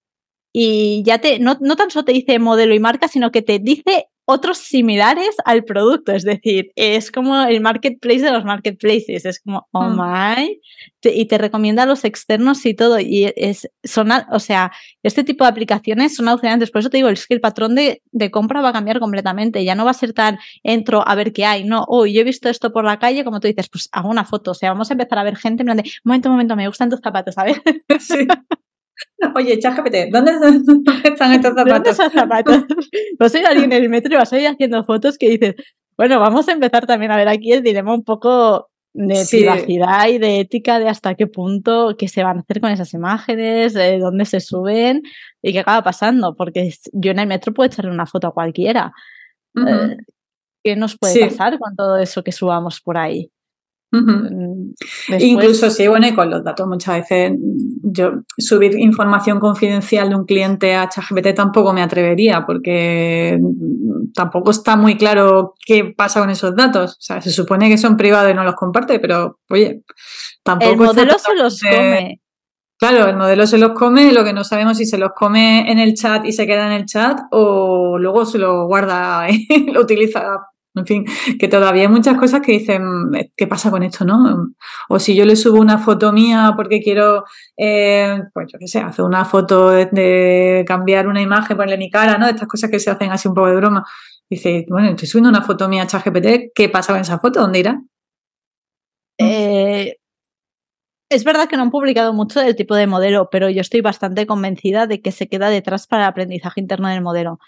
y ya te, no, no tan solo te dice modelo y marca, sino que te dice otros similares al producto. Es decir, es como el marketplace de los marketplaces. Es como, oh mm. my. y te recomienda los externos y todo. Y es, son, o sea, este tipo de aplicaciones son alucinantes. Por eso te digo, es que el patrón de, compra va a cambiar completamente. Ya no va a ser tan entro a ver qué hay. No, oh, yo he visto esto por la calle, como tú dices, pues hago una foto. O sea, vamos a empezar a ver gente en plan de, momento, momento, me gustan tus zapatos, ¿sabes? Sí. Oye, ChatGPT, ¿dónde, están estos zapatos? ¿Dónde son zapatos? Vas a ir alguien en el metro y vas a ir haciendo fotos que dices, bueno, vamos a empezar también a ver aquí el dilema un poco de privacidad y de ética de hasta qué punto, qué se van a hacer con esas imágenes, de dónde se suben y qué acaba pasando, porque yo en el metro puedo echarle una foto a cualquiera. Eh, ¿Qué nos puede pasar con todo eso que subamos por ahí? Mm, Incluso sí, bueno, y con los datos muchas veces yo subir información confidencial de un cliente a ChatGPT tampoco me atrevería porque tampoco está muy claro qué pasa con esos datos. O sea, se supone que son privados y no los comparte, pero oye, tampoco... El modelo se los come. Claro, el modelo se los come, lo que no sabemos si se los come en el chat y se queda en el chat o luego se lo guarda y lo utiliza en fin, que todavía hay muchas cosas que dicen, ¿qué pasa con esto, no? O si yo le subo una foto mía porque quiero, eh, pues yo qué sé, hacer una foto de, cambiar una imagen, ponerle mi cara, ¿no? Estas cosas que se hacen así un poco de broma. Dice, bueno, estoy subiendo una foto mía a ChatGPT, ¿qué pasa con esa foto? ¿Dónde irá? Eh, es verdad que no han publicado mucho del tipo de modelo, pero yo estoy bastante convencida de que se queda detrás para el aprendizaje interno del modelo.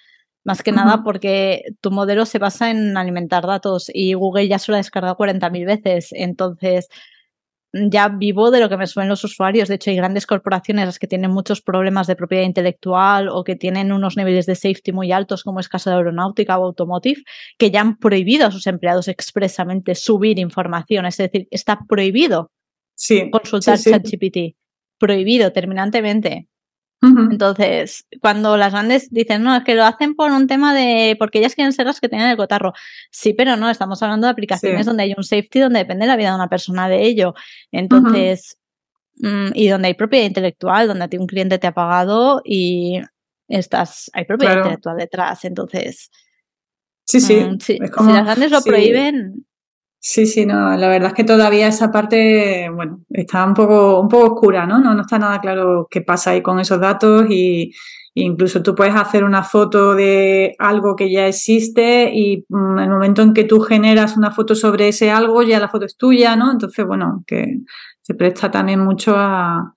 Más que nada porque tu modelo se basa en alimentar datos y Google ya se lo ha descargado 40.000 veces. Entonces, ya vivo de lo que me suelen los usuarios. De hecho, hay grandes corporaciones las que tienen muchos problemas de propiedad intelectual o que tienen unos niveles de safety muy altos, como es caso de aeronáutica o automotive, que ya han prohibido a sus empleados expresamente subir información. Es decir, está prohibido consultar ChatGPT. Prohibido terminantemente. Entonces, cuando las grandes dicen, no, es que lo hacen por un tema de, porque ellas quieren ser las que tienen el cotarro. Sí, pero no, estamos hablando de aplicaciones donde hay un safety, donde depende la vida de una persona de ello. Entonces, mm, y donde hay propiedad intelectual, donde a ti un cliente te ha pagado y estás, hay propiedad intelectual detrás. Entonces, sí, sí. Mm, si las grandes lo prohíben, Sí, sí, no, la verdad es que todavía esa parte, bueno, está un poco, un poco oscura, ¿no? ¿no? No está nada claro qué pasa ahí con esos datos y incluso tú puedes hacer una foto de algo que ya existe y en mm, el momento en que tú generas una foto sobre ese algo, ya la foto es tuya, ¿no? Entonces, bueno, que se presta también mucho a,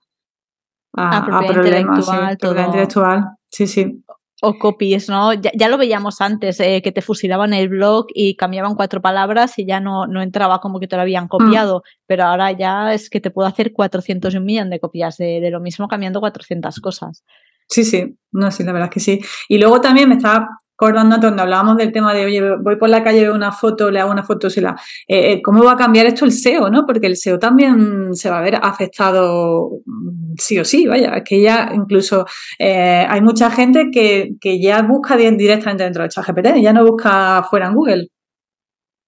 a, problemas, intelectual. Sí, sí. O copies, ¿no? Ya, lo veíamos antes, eh, que te fusilaban el blog y cambiaban cuatro palabras y ya no, no entraba como que te lo habían mm. copiado, pero ahora ya es que te puedo hacer 400 y un millón de copias de, de, lo mismo cambiando 400 cosas. Sí, sí, no, sí, la verdad es que sí. Y luego también me estaba acordando cuando hablábamos del tema de, oye, voy por la calle, veo una foto, le hago una foto, se la, eh, eh, ¿cómo va a cambiar esto el SEO, no? Porque el SEO también se va a ver afectado mm, sí o sí, vaya, es que ya incluso eh, hay mucha gente que, que ya busca directamente dentro de ChatGPT, ya no busca fuera en Google.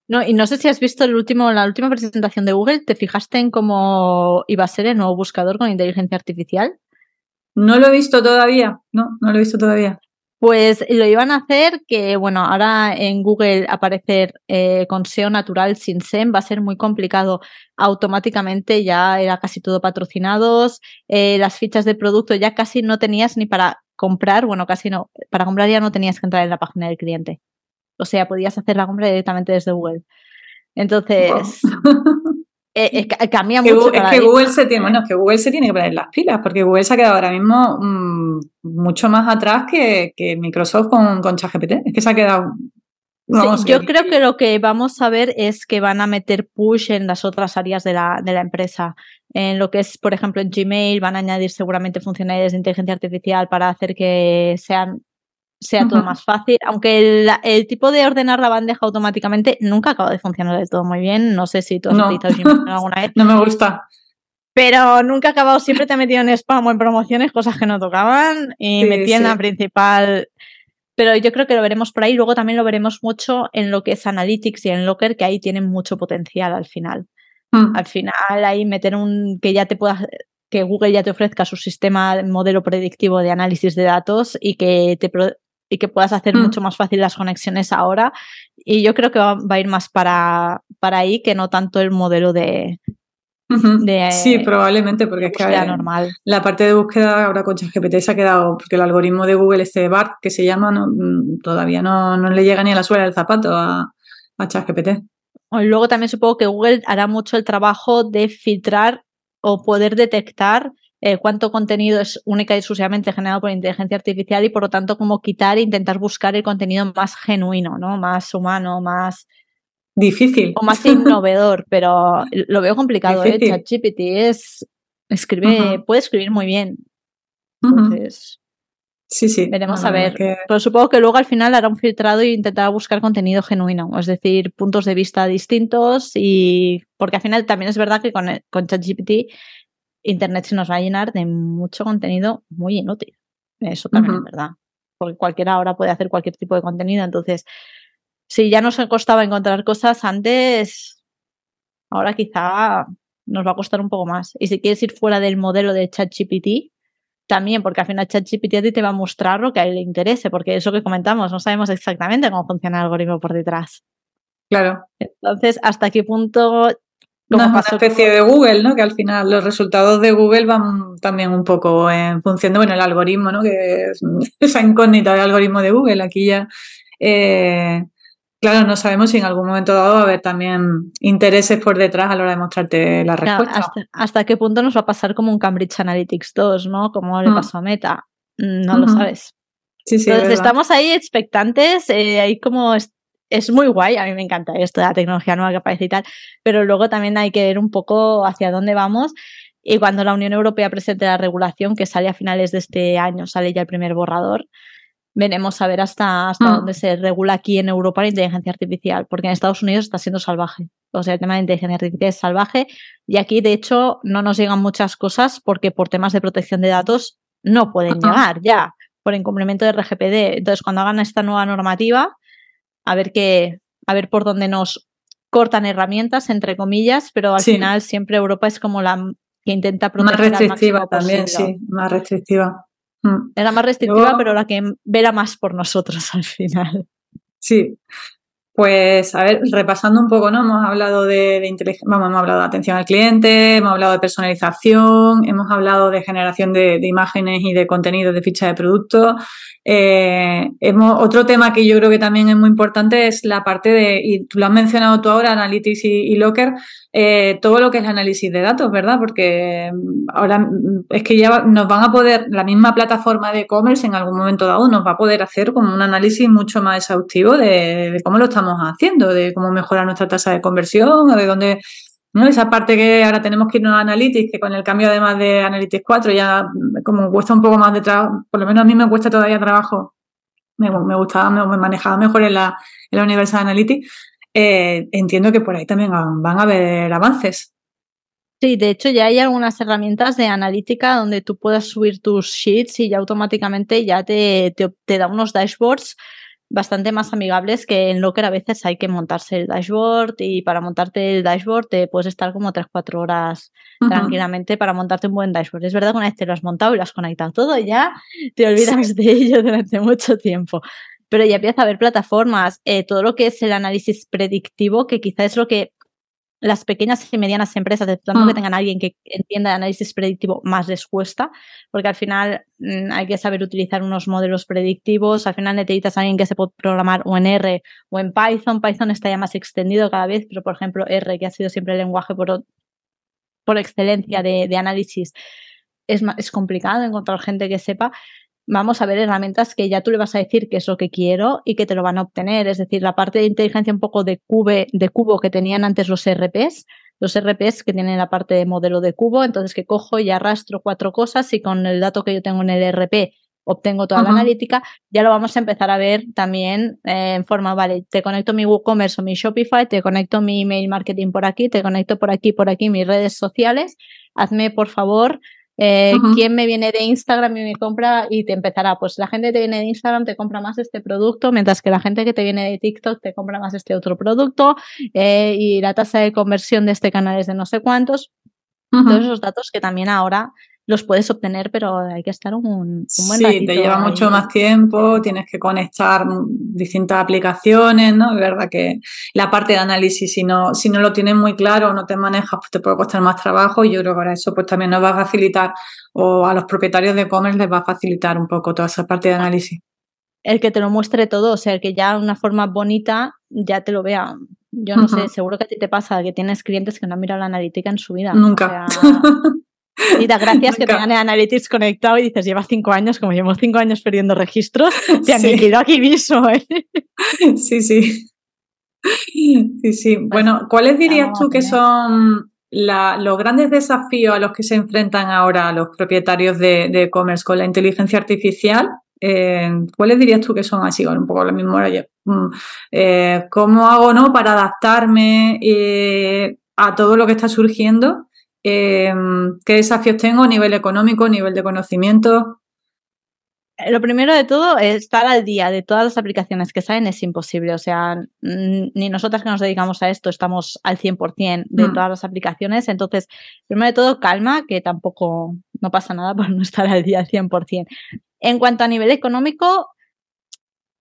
No, y no sé si has visto el último, la última presentación de Google, ¿te fijaste en cómo iba a ser el nuevo buscador con inteligencia artificial? No lo he visto todavía, no, no lo he visto todavía. Pues lo iban a hacer que, bueno, ahora en Google aparecer eh, con SEO natural sin SEM va a ser muy complicado. Automáticamente ya era casi todo patrocinados, eh, las fichas de producto ya casi no tenías ni para comprar, bueno, casi no, para comprar ya no tenías que entrar en la página del cliente. O sea, podías hacer la compra directamente desde Google. Entonces, eh, eh, cambia mucho. es que Google se tiene, bueno, que Google se tiene que poner las pilas, porque Google se ha quedado ahora mismo mm, mucho más atrás que, Microsoft con, con ChatGPT. Es que se ha quedado. yo creo que lo que vamos a ver es que van a meter push en las otras áreas de la, de la empresa. En lo que es, por ejemplo, en Gmail van a añadir seguramente funcionalidades de inteligencia artificial para hacer que sean sea todo más fácil, aunque el, tipo de ordenar la bandeja automáticamente nunca acaba de funcionar del todo muy bien. No sé si tú has no. alguna vez. no me gusta. Pero nunca ha acabado, siempre te he metido en spam o en promociones, cosas que no tocaban, y me metí en la principal. Pero yo creo que lo veremos por ahí. Luego también lo veremos mucho en lo que es Analytics y en Locker, que ahí tienen mucho potencial al final. Hmm. Al final, ahí meter un que ya te puedas que Google ya te ofrezca su sistema modelo predictivo de análisis de datos y que te, y que puedas hacer mm. mucho más fácil las conexiones ahora. Y yo creo que va, a ir más para, para ahí que no tanto el modelo de, sí, probablemente, porque es que normal. la parte de búsqueda ahora con ChatGPT se ha quedado, porque el algoritmo de Google, este BART que se llama, mm, todavía no, no, le llega ni a la suela del zapato a, a ChatGPT. Luego también supongo que Google hará mucho el trabajo de filtrar o poder detectar eh, cuánto contenido es única y exclusivamente generado por inteligencia artificial y por lo tanto cómo quitar e intentar buscar el contenido más genuino, ¿no? Más humano, más difícil o más innovador, pero lo veo complicado, ¿eh? ChatGPT es escribe, puede escribir muy bien. Entonces, sí, sí. Veremos a ver. Pero supongo que luego al final hará un filtrado e intentará buscar contenido genuino, es decir, puntos de vista distintos y porque al final también es verdad que con, con ChatGPT Internet se nos va a llenar de mucho contenido muy inútil. Eso también es verdad. Porque cualquiera ahora puede hacer cualquier tipo de contenido. Entonces, si ya nos costaba encontrar cosas antes, ahora quizá nos va a costar un poco más. Y si quieres ir fuera del modelo de ChatGPT, también, porque al final ChatGPT a ti te va a mostrar lo que a él le interese, porque eso que comentamos, no sabemos exactamente cómo funciona el algoritmo por detrás. Claro. Entonces, ¿hasta qué punto una especie de Google, ¿no? Que al final los resultados de Google van también un poco en función de, bueno, el algoritmo, ¿no? Que es esa incógnita del algoritmo de Google. Aquí ya, eh, claro, no sabemos si en algún momento dado va a haber también intereses por detrás a la hora de mostrarte la respuesta. hasta, qué punto nos va a pasar como un Cambridge Analytics 2, ¿no? Como le mm. pasó a Meta. Mm, no lo sabes. Sí, sí, Entonces estamos ahí expectantes, eh, ahí como es muy guay, a mí me encanta esto de la tecnología nueva que aparece y tal, pero luego también hay que ver un poco hacia dónde vamos. Y cuando la Unión Europea presente la regulación, que sale a finales de este año, sale ya el primer borrador, veremos a ver hasta, hasta mm. dónde se regula aquí en Europa la inteligencia artificial, porque en Estados Unidos está siendo salvaje. O sea, el tema de inteligencia artificial es salvaje y aquí, de hecho, no nos llegan muchas cosas porque por temas de protección de datos no pueden llegar ya por incumplimiento de RGPD. Entonces, cuando hagan esta nueva normativa, a ver qué, a ver por dónde nos cortan herramientas, entre comillas, pero al final siempre Europa es como la que intenta proteger. Más restrictiva también, sí, más restrictiva. Mm. Era más restrictiva, pero la que verá más por nosotros al final. Sí, pues, a ver, repasando un poco, ¿no? Hemos hablado de, inteligencia, vamos, hemos hablado de atención al cliente, hemos hablado de personalización, hemos hablado de generación de, imágenes y de contenidos de ficha de producto. Eh, otro tema que yo creo que también es muy importante es la parte de, y tú lo has mencionado tú ahora, Analytics y, Locker, eh, todo lo que es análisis de datos, ¿verdad? Porque ahora es que ya nos van a poder, la misma plataforma de e-commerce en algún momento dado nos va a poder hacer como un análisis mucho más exhaustivo de cómo lo estamos haciendo, de cómo mejorar nuestra tasa de conversión, de dónde. Esa parte que ahora tenemos que irnos a Analytics, que con el cambio además de Analytics 4 ya como cuesta un poco más de trabajo, por lo menos a mí me cuesta todavía trabajo, me, me gustaba, me, manejaba mejor en la, en la Universidad de Analytics, eh, entiendo que por ahí también van a haber avances. Sí, de hecho ya hay algunas herramientas de analítica donde tú puedes subir tus sheets y ya automáticamente ya te, te da unos dashboards bastante más amigables que en Locker a veces hay que montarse el dashboard y para montarte el dashboard te puedes estar como 3-4 horas tranquilamente para montarte un buen dashboard. Es verdad que una vez te lo has montado y lo has conectado todo ya te olvidas de ello durante mucho tiempo. Pero ya empieza a haber plataformas, eh, todo lo que es el análisis predictivo, que quizás es lo que las pequeñas y medianas empresas, de tanto que mm. tengan alguien que entienda el análisis predictivo, más les cuesta, porque al final mm, hay que saber utilizar unos modelos predictivos, al final necesitas a alguien que se pueda programar o en R o en Python, Python está ya más extendido cada vez, pero por ejemplo R, que ha sido siempre el lenguaje por por excelencia de, de análisis, es, es complicado encontrar gente que sepa, vamos a ver herramientas que ya tú le vas a decir qué es lo que quiero y que te lo van a obtener. Es decir, la parte de inteligencia un poco de, cube, de cubo que tenían antes los RPs, los RPs que tienen la parte de modelo de cubo, entonces que cojo y arrastro cuatro cosas y con el dato que yo tengo en el RP obtengo toda la analítica, ya lo vamos a empezar a ver también eh, en forma, vale, te conecto mi WooCommerce o mi Shopify, te conecto mi email marketing por aquí, te conecto por aquí, por aquí mis redes sociales, hazme por favor eh, ¿Quién me viene de Instagram y me compra? Y te empezará, pues la gente que te viene de Instagram te compra más este producto, mientras que la gente que te viene de TikTok te compra más este otro producto eh, y la tasa de conversión de este canal es de no sé cuántos. Todos esos datos que también ahora los puedes obtener, pero hay que estar un, un buen Sí, te lleva mucho más tiempo, tienes que conectar distintas aplicaciones, ¿no? Es verdad que la parte de análisis, si no, si no lo tienes muy claro o no te manejas, pues te puede costar más trabajo y yo creo que ahora eso pues también nos va a facilitar o a los propietarios de e-commerce les va a facilitar un poco toda esa parte de análisis. El que te lo muestre todo, o sea, el que ya una forma bonita ya te lo vea. Yo no sé, seguro que a ti te pasa que tienes clientes que no han mirado la analítica en su vida. Nunca. Y da gracias que tengan el Analytics conectado y dices, lleva cinco años, como llevo cinco años perdiendo registros, te han sí. aquí mismo. ¿eh? Sí, sí. Sí, sí. Pues bueno, ¿cuáles dirías tú que son la, los grandes desafíos a los que se enfrentan ahora los propietarios de e-commerce con la inteligencia artificial? Eh, ¿Cuáles dirías tú que son así? un poco lo mismo. Mm, eh, ¿Cómo hago no para adaptarme eh, a todo lo que está surgiendo Em, ¿Qué desafíos tengo a nivel económico, a nivel de conocimiento? Lo primero de todo, estar al día de todas las aplicaciones que salen es imposible. O sea, ni nosotras que nos dedicamos a esto estamos al 100% de mm. todas las aplicaciones. Entonces, primero de todo, calma, que tampoco no pasa nada por no estar al día al 100%. En cuanto a nivel económico,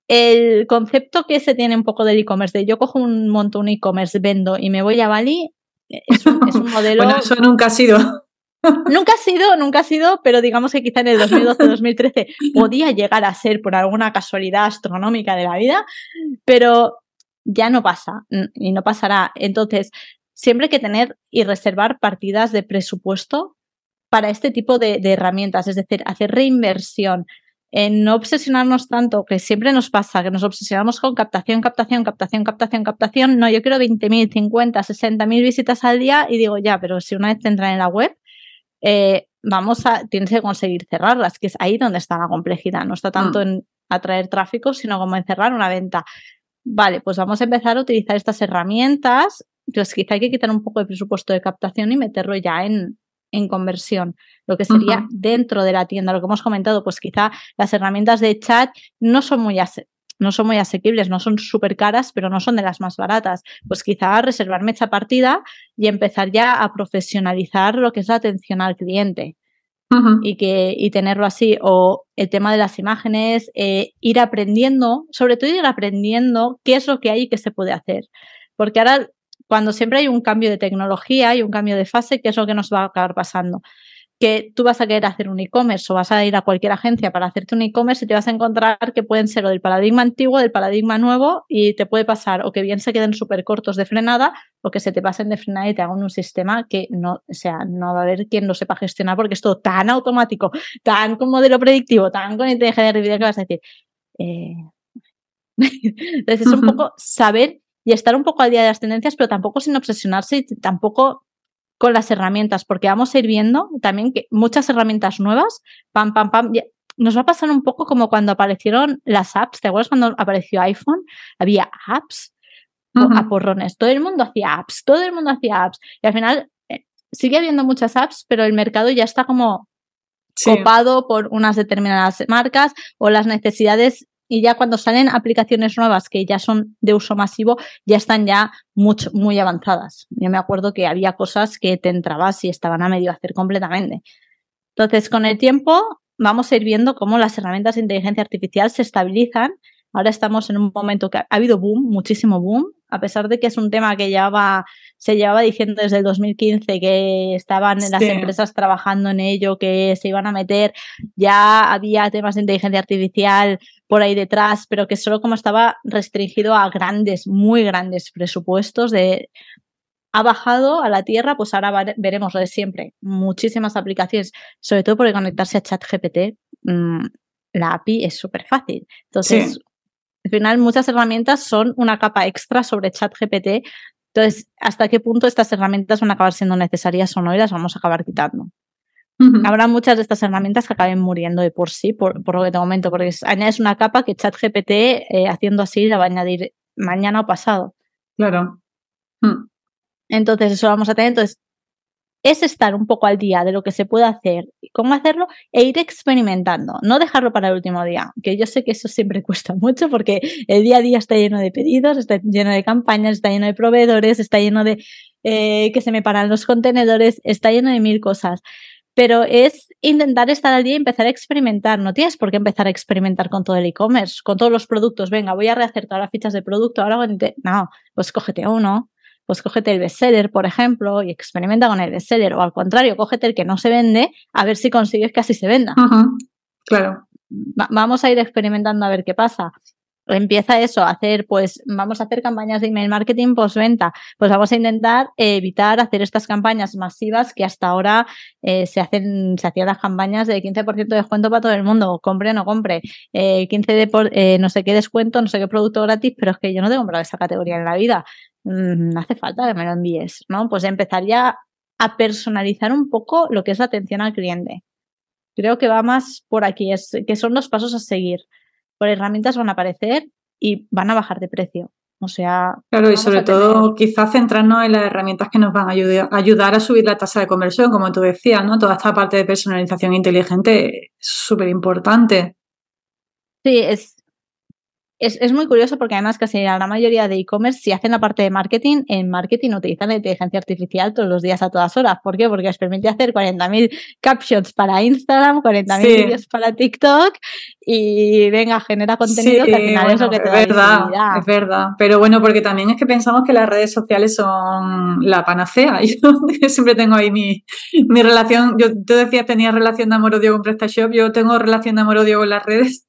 el concepto que se tiene un poco del e-commerce, de yo cojo un montón un e-commerce, vendo y me voy a Bali, es un, modelo. bueno, eso nunca ha sido. Nunca ha sido, nunca ha sido, pero digamos que quizá en el 2012-2013 podía llegar a ser por alguna casualidad astronómica de la vida, pero ya no pasa y no pasará. Entonces, siempre hay que tener y reservar partidas de presupuesto para este tipo de herramientas, es decir, hacer reinversión en no obsesionarnos tanto, que siempre nos pasa, que nos obsesionamos con captación, captación, captación, captación, captación. No, yo quiero 20.000, 50, 60.000 visitas al día y digo, ya, pero si una vez te entran en la web, eh, vamos a, tienes que conseguir cerrarlas, que es ahí donde está la complejidad. No está tanto mm. en atraer tráfico, sino como en cerrar una venta. Vale, pues vamos a empezar a utilizar estas herramientas. Entonces, quizá hay que quitar un poco de presupuesto de captación y meterlo ya en, en conversión, lo que sería dentro de la tienda. Lo que hemos comentado, pues quizá las herramientas de chat no son muy, no son muy asequibles, no son súper caras, pero no son de las más baratas. Pues quizá reservarme esa partida y empezar ya a profesionalizar lo que es la atención al cliente. Y, que, y tenerlo así, o el tema de las imágenes, eh, ir aprendiendo, sobre todo ir aprendiendo qué es lo que hay y qué se puede hacer. Porque ahora cuando siempre hay un cambio de tecnología y un cambio de fase, ¿qué es lo que nos va a acabar pasando? Que tú vas a querer hacer un e-commerce o vas a ir a cualquier agencia para hacerte un e-commerce y te vas a encontrar que pueden ser o del paradigma antiguo, del paradigma nuevo y te puede pasar o que bien se queden súper cortos de frenada o que se te pasen de frenada y te hagan un sistema que no, o sea, no va a haber quien lo sepa gestionar porque es todo tan automático, tan con modelo predictivo, tan con inteligencia artificial que vas a decir. Eh... Entonces es un poco saber y estar un poco al día de las tendencias, pero tampoco sin obsesionarse y tampoco con las herramientas, porque vamos a ir viendo también que muchas herramientas nuevas, pam, pam, pam, nos va a pasar un poco como cuando aparecieron las apps, ¿te acuerdas cuando apareció iPhone? Había apps a porrones, todo el mundo hacía apps, todo el mundo hacía apps y al final eh, sigue habiendo muchas apps, pero el mercado ya está como copado por unas determinadas marcas o las necesidades y ya cuando salen aplicaciones nuevas que ya son de uso masivo, ya están ya mucho, muy avanzadas. Yo me acuerdo que había cosas que te entrabas y estaban a medio hacer completamente. Entonces, con el tiempo vamos a ir viendo cómo las herramientas de inteligencia artificial se estabilizan. Ahora estamos en un momento que ha habido boom, muchísimo boom, a pesar de que es un tema que llevaba, se llevaba diciendo desde el 2015 que estaban las empresas trabajando en ello, que se iban a meter, ya había temas de inteligencia artificial por ahí detrás, pero que solo como estaba restringido a grandes, muy grandes presupuestos de ha bajado a la tierra, pues ahora veremos lo de siempre. Muchísimas aplicaciones, sobre todo porque conectarse a ChatGPT, mmm, la API es súper fácil. Entonces, al final muchas herramientas son una capa extra sobre ChatGPT. Entonces, ¿hasta qué punto estas herramientas van a acabar siendo necesarias o no y las vamos a acabar quitando? Habrá muchas de estas herramientas que acaben muriendo de por sí, por, lo que te comento, porque añades una capa que ChatGPT, eh, haciendo así, la va a añadir mañana o pasado. Claro. Hmm. Entonces, eso vamos a tener. Entonces, es estar un poco al día de lo que se puede hacer, cómo hacerlo e ir experimentando, no dejarlo para el último día, que yo sé que eso siempre cuesta mucho porque el día a día está lleno de pedidos, está lleno de campañas, está lleno de proveedores, está lleno de eh, que se me paran los contenedores, está lleno de mil cosas. Pero es intentar estar al día y empezar a experimentar. No tienes por qué empezar a experimentar con todo el e-commerce, con todos los productos. Venga, voy a rehacer todas las fichas de producto. Ahora, no, pues cógete uno, pues cógete el bestseller, por ejemplo, y experimenta con el bestseller, o al contrario, cógete el que no se vende, a ver si consigues que así se venda. Claro. vamos a ir experimentando a ver qué pasa. Empieza eso, a hacer, pues vamos a hacer campañas de email marketing postventa. Pues vamos a intentar evitar hacer estas campañas masivas que hasta ahora eh, se hacen, se hacían las campañas de 15% de descuento para todo el mundo, compre o no compre, 15 eh, de por, eh, no sé qué descuento, no sé qué producto gratis, pero es que yo no tengo comprado esa categoría en la vida. Mm, hace falta que me lo envíes, ¿no? Pues empezaría a personalizar un poco lo que es la atención al cliente. Creo que va más por aquí, es que son los pasos a seguir. Por herramientas van a aparecer y van a bajar de precio. O sea. Claro, y sobre todo quizás centrarnos en las herramientas que nos van a ayudar, ayudar a subir la tasa de conversión, como tú decías, ¿no? Toda esta parte de personalización inteligente es súper importante. Sí, es, es, muy curioso porque además casi la mayoría de e-commerce, si hacen la parte de marketing, en marketing utilizan la inteligencia artificial todos los días a todas horas. ¿Por qué? Porque os permite hacer 40.000 captions para Instagram, 40.000 vídeos para TikTok y venga, genera contenido que al final es lo que te es verdad, Es verdad, pero bueno, porque también es que pensamos que las redes sociales son la panacea. Yo siempre tengo ahí mi, mi relación, yo, tú decías tenía relación de amor-odio con PrestaShop, yo tengo relación de amor-odio con las redes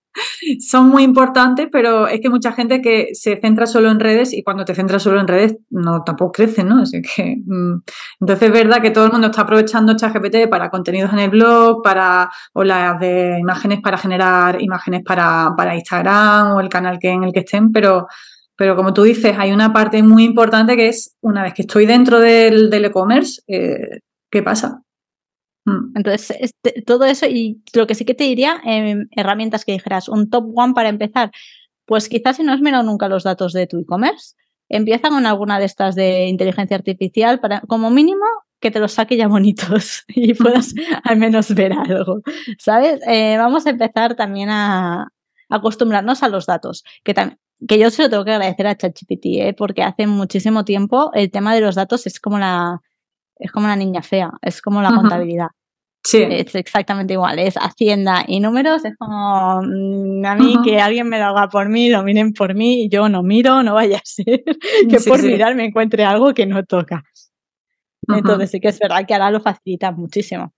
son muy importantes, pero es que mucha gente que se centra solo en redes y cuando te centras solo en redes no tampoco crece, ¿no? Así que, mm, entonces es verdad que todo el mundo está aprovechando ChatGPT para contenidos en el blog, para o las de imágenes para generar imágenes para, para Instagram o el canal que en el que estén, pero pero como tú dices, hay una parte muy importante que es una vez que estoy dentro del e-commerce, eh, ¿qué pasa? Mm. Entonces, este, todo eso y lo que sí que te diría, em, herramientas que dijeras, un top one para empezar, pues quizás si no has mirado nunca los datos de tu e-commerce, empieza con alguna de estas de inteligencia artificial para, como mínimo, que te los saque ya bonitos y puedas al menos ver algo, ¿sabes? Eh, vamos a empezar también a, acostumbrarnos a los datos, que que yo se lo tengo que agradecer a ChatGPT, ¿eh? porque hace muchísimo tiempo el tema de los datos es como la, es como la niña fea, es como la contabilidad. Sí. Es exactamente igual, es hacienda y números, es como mm, a mí que alguien me lo haga por mí, lo miren por mí, y yo no miro, no vaya a ser que por mirar me encuentre algo que no toca. Entonces sí que es verdad que ahora lo facilita muchísimo.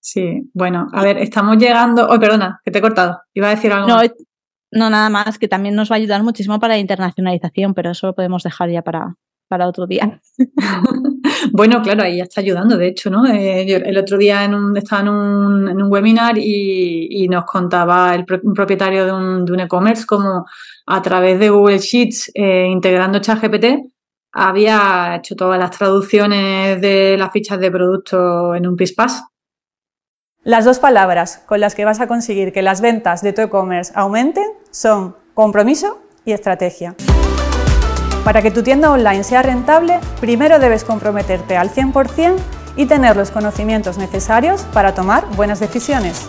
Sí, bueno, a ver, estamos llegando. Oh, perdona, que te he cortado. Iba a decir algo. No, no, nada más, que también nos va a ayudar muchísimo para la internacionalización, pero eso lo podemos dejar ya para, para otro día. bueno, claro, ahí ya está ayudando, de hecho, ¿no? Eh, el otro día en un, estaba en un, en un webinar y, nos contaba el un propietario de un, e-commerce como a través de Google Sheets, eh, integrando ChatGPT, había hecho todas las traducciones de las fichas de producto en un PISPAS. Las dos palabras con las que vas a conseguir que las ventas de tu e-commerce aumenten son compromiso y estrategia. Para que tu tienda online sea rentable, primero debes comprometerte al 100% y tener los conocimientos necesarios para tomar buenas decisiones.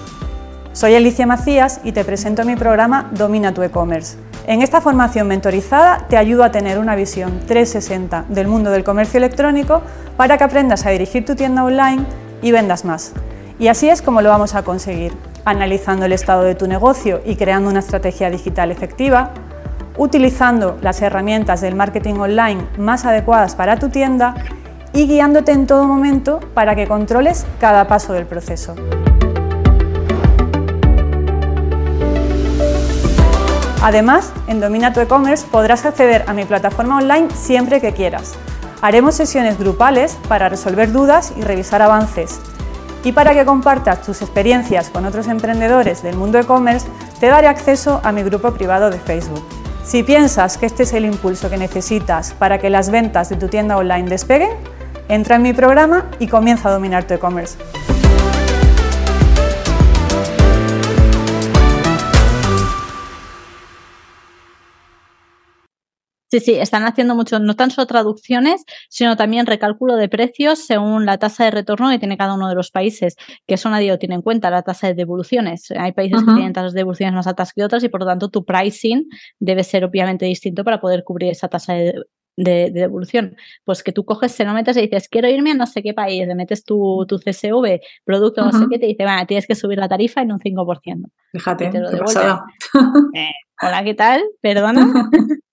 Soy Alicia Macías y te presento mi programa Domina tu e-commerce. En esta formación mentorizada te ayudo a tener una visión 360 del mundo del comercio electrónico para que aprendas a dirigir tu tienda online y vendas más. Y así es como lo vamos a conseguir, analizando el estado de tu negocio y creando una estrategia digital efectiva, utilizando las herramientas del marketing online más adecuadas para tu tienda y guiándote en todo momento para que controles cada paso del proceso. Además, en Domina tu e-commerce podrás acceder a mi plataforma online siempre que quieras. Haremos sesiones grupales para resolver dudas y revisar avances. Y para que compartas tus experiencias con otros emprendedores del mundo e-commerce, te daré acceso a mi grupo privado de Facebook. Si piensas que este es el impulso que necesitas para que las ventas de tu tienda online despeguen, entra en mi programa y comienza a dominar tu e-commerce. Sí, sí, están haciendo mucho, no tan solo traducciones, sino también recálculo de precios según la tasa de retorno que tiene cada uno de los países, que eso nadie tiene en cuenta, la tasa de devoluciones. Hay países que tienen tasas de devoluciones más altas que otras y por lo tanto tu pricing debe ser obviamente distinto para poder cubrir esa tasa de, devolución. Pues que tú coges, se lo metes y dices, quiero irme a no sé qué país, le metes tu, tu CSV, producto, no sé qué, te dice, bueno, tienes que subir la tarifa en un 5%. Fíjate, te lo qué eh, hola, ¿qué tal? Perdona.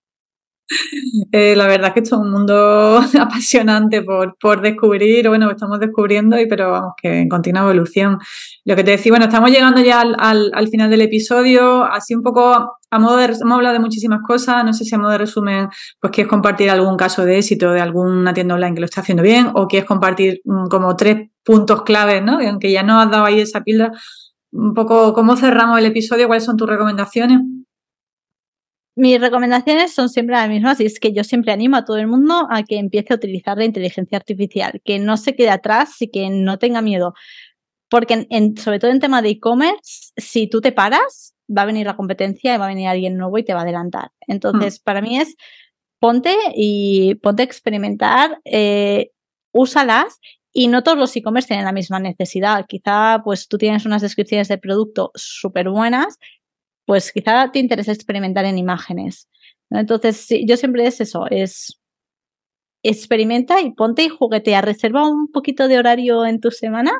Eh, la verdad es que esto es un mundo apasionante por, por descubrir, bueno, estamos descubriendo, y, pero vamos, que en continua evolución. Lo que te decía, bueno, estamos llegando ya al, al, final del episodio, así un poco a modo de, hemos hablado de muchísimas cosas, no sé si a modo de resumen, pues quieres compartir algún caso de éxito de alguna tienda online que lo está haciendo bien, o quieres compartir mm, como tres puntos claves, ¿no? Aunque ya no has dado ahí esa píldora, un poco cómo cerramos el episodio, cuáles son tus recomendaciones mis recomendaciones son siempre las mismas y es que yo siempre animo a todo el mundo a que empiece a utilizar la inteligencia artificial, que no se quede atrás y que no tenga miedo. Porque en, sobre todo en tema de e-commerce, si tú te paras, va a venir la competencia y va a venir alguien nuevo y te va a adelantar. Entonces, mm. para mí es ponte y ponte a experimentar, eh, úsalas y no todos los e-commerce tienen la misma necesidad. Quizá pues tú tienes unas descripciones de producto súper buenas pues quizá te interesa experimentar en imágenes. Entonces, yo siempre es eso, es experimenta y ponte y juguetea, reserva un poquito de horario en tu semana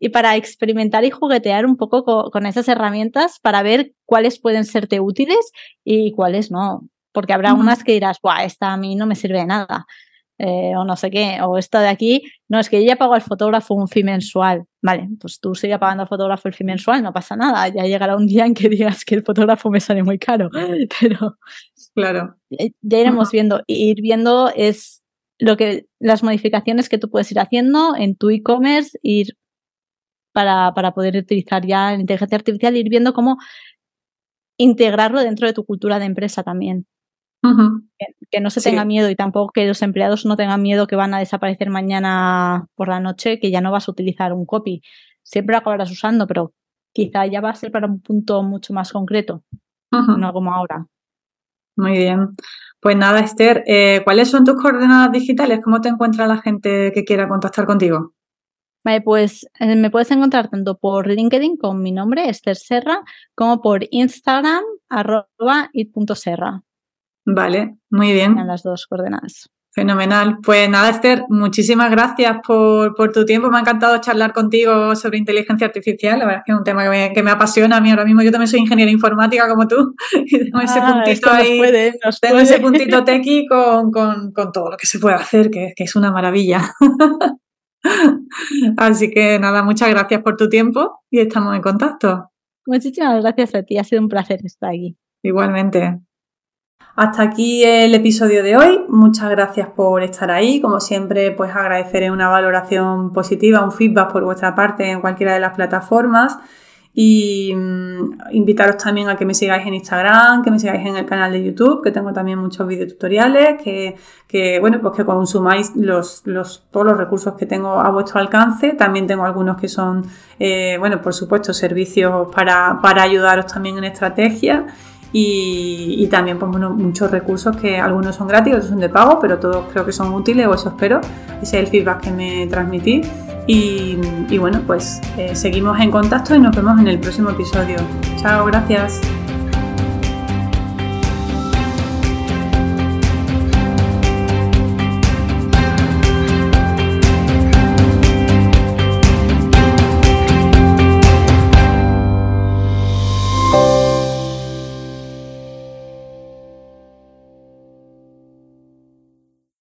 y para experimentar y juguetear un poco con, esas herramientas para ver cuáles pueden serte útiles y cuáles no. Porque habrá unas que dirás, Buah, esta a mí no me sirve de nada. Eh, o no sé qué, o esto de aquí, no, es que yo ya pago al fotógrafo un fee mensual. Vale, pues tú sigue pagando al fotógrafo el fee mensual, no pasa nada, ya llegará un día en que digas que el fotógrafo me sale muy caro, pero claro. Ya iremos viendo, ir viendo es lo que las modificaciones que tú puedes ir haciendo en tu e-commerce, ir para, para poder utilizar ya la inteligencia artificial, ir viendo cómo integrarlo dentro de tu cultura de empresa también que, no se tenga miedo y tampoco que los empleados no tengan miedo que van a desaparecer mañana por la noche, que ya no vas a utilizar un copy. Siempre lo acabarás usando, pero quizá ya va a ser para un punto mucho más concreto, no como ahora. Muy bien. Pues nada, Esther, eh, ¿cuáles son tus coordenadas digitales? ¿Cómo te encuentra la gente que quiera contactar contigo? Vale, pues eh, me puedes encontrar tanto por LinkedIn con mi nombre, Esther Serra, como por Instagram, arroba it.serra. Vale, muy bien. En las dos coordenadas. Fenomenal. Pues nada, Esther, muchísimas gracias por, tu tiempo. Me ha encantado charlar contigo sobre inteligencia artificial. La verdad es que es un tema que me, apasiona a mí ahora mismo. Yo también soy ingeniera informática como tú. Y tengo ese ah, puntito ahí. tengo ese puntito tequi con, todo lo que se puede hacer, que, que es una maravilla. Así que nada, muchas gracias por tu tiempo y estamos en contacto. Muchísimas gracias a ti. Ha sido un placer estar aquí. Igualmente. Hasta aquí el episodio de hoy. Muchas gracias por estar ahí. Como siempre, pues agradeceré una valoración positiva, un feedback por vuestra parte en cualquiera de las plataformas. Y mm, invitaros también a que me sigáis en Instagram, que me sigáis en el canal de YouTube, que tengo también muchos videotutoriales, que, que bueno, pues que consumáis los, los, todos los recursos que tengo a vuestro alcance. También tengo algunos que son, eh, bueno, por supuesto, servicios para, para ayudaros también en estrategia y, también pues, muchos recursos que algunos son gratis, otros son de pago, pero todos creo que son útiles o eso espero. Ese es el feedback que me transmití. Y, bueno, pues eh, seguimos en contacto y nos vemos en el próximo episodio. Chao, gracias.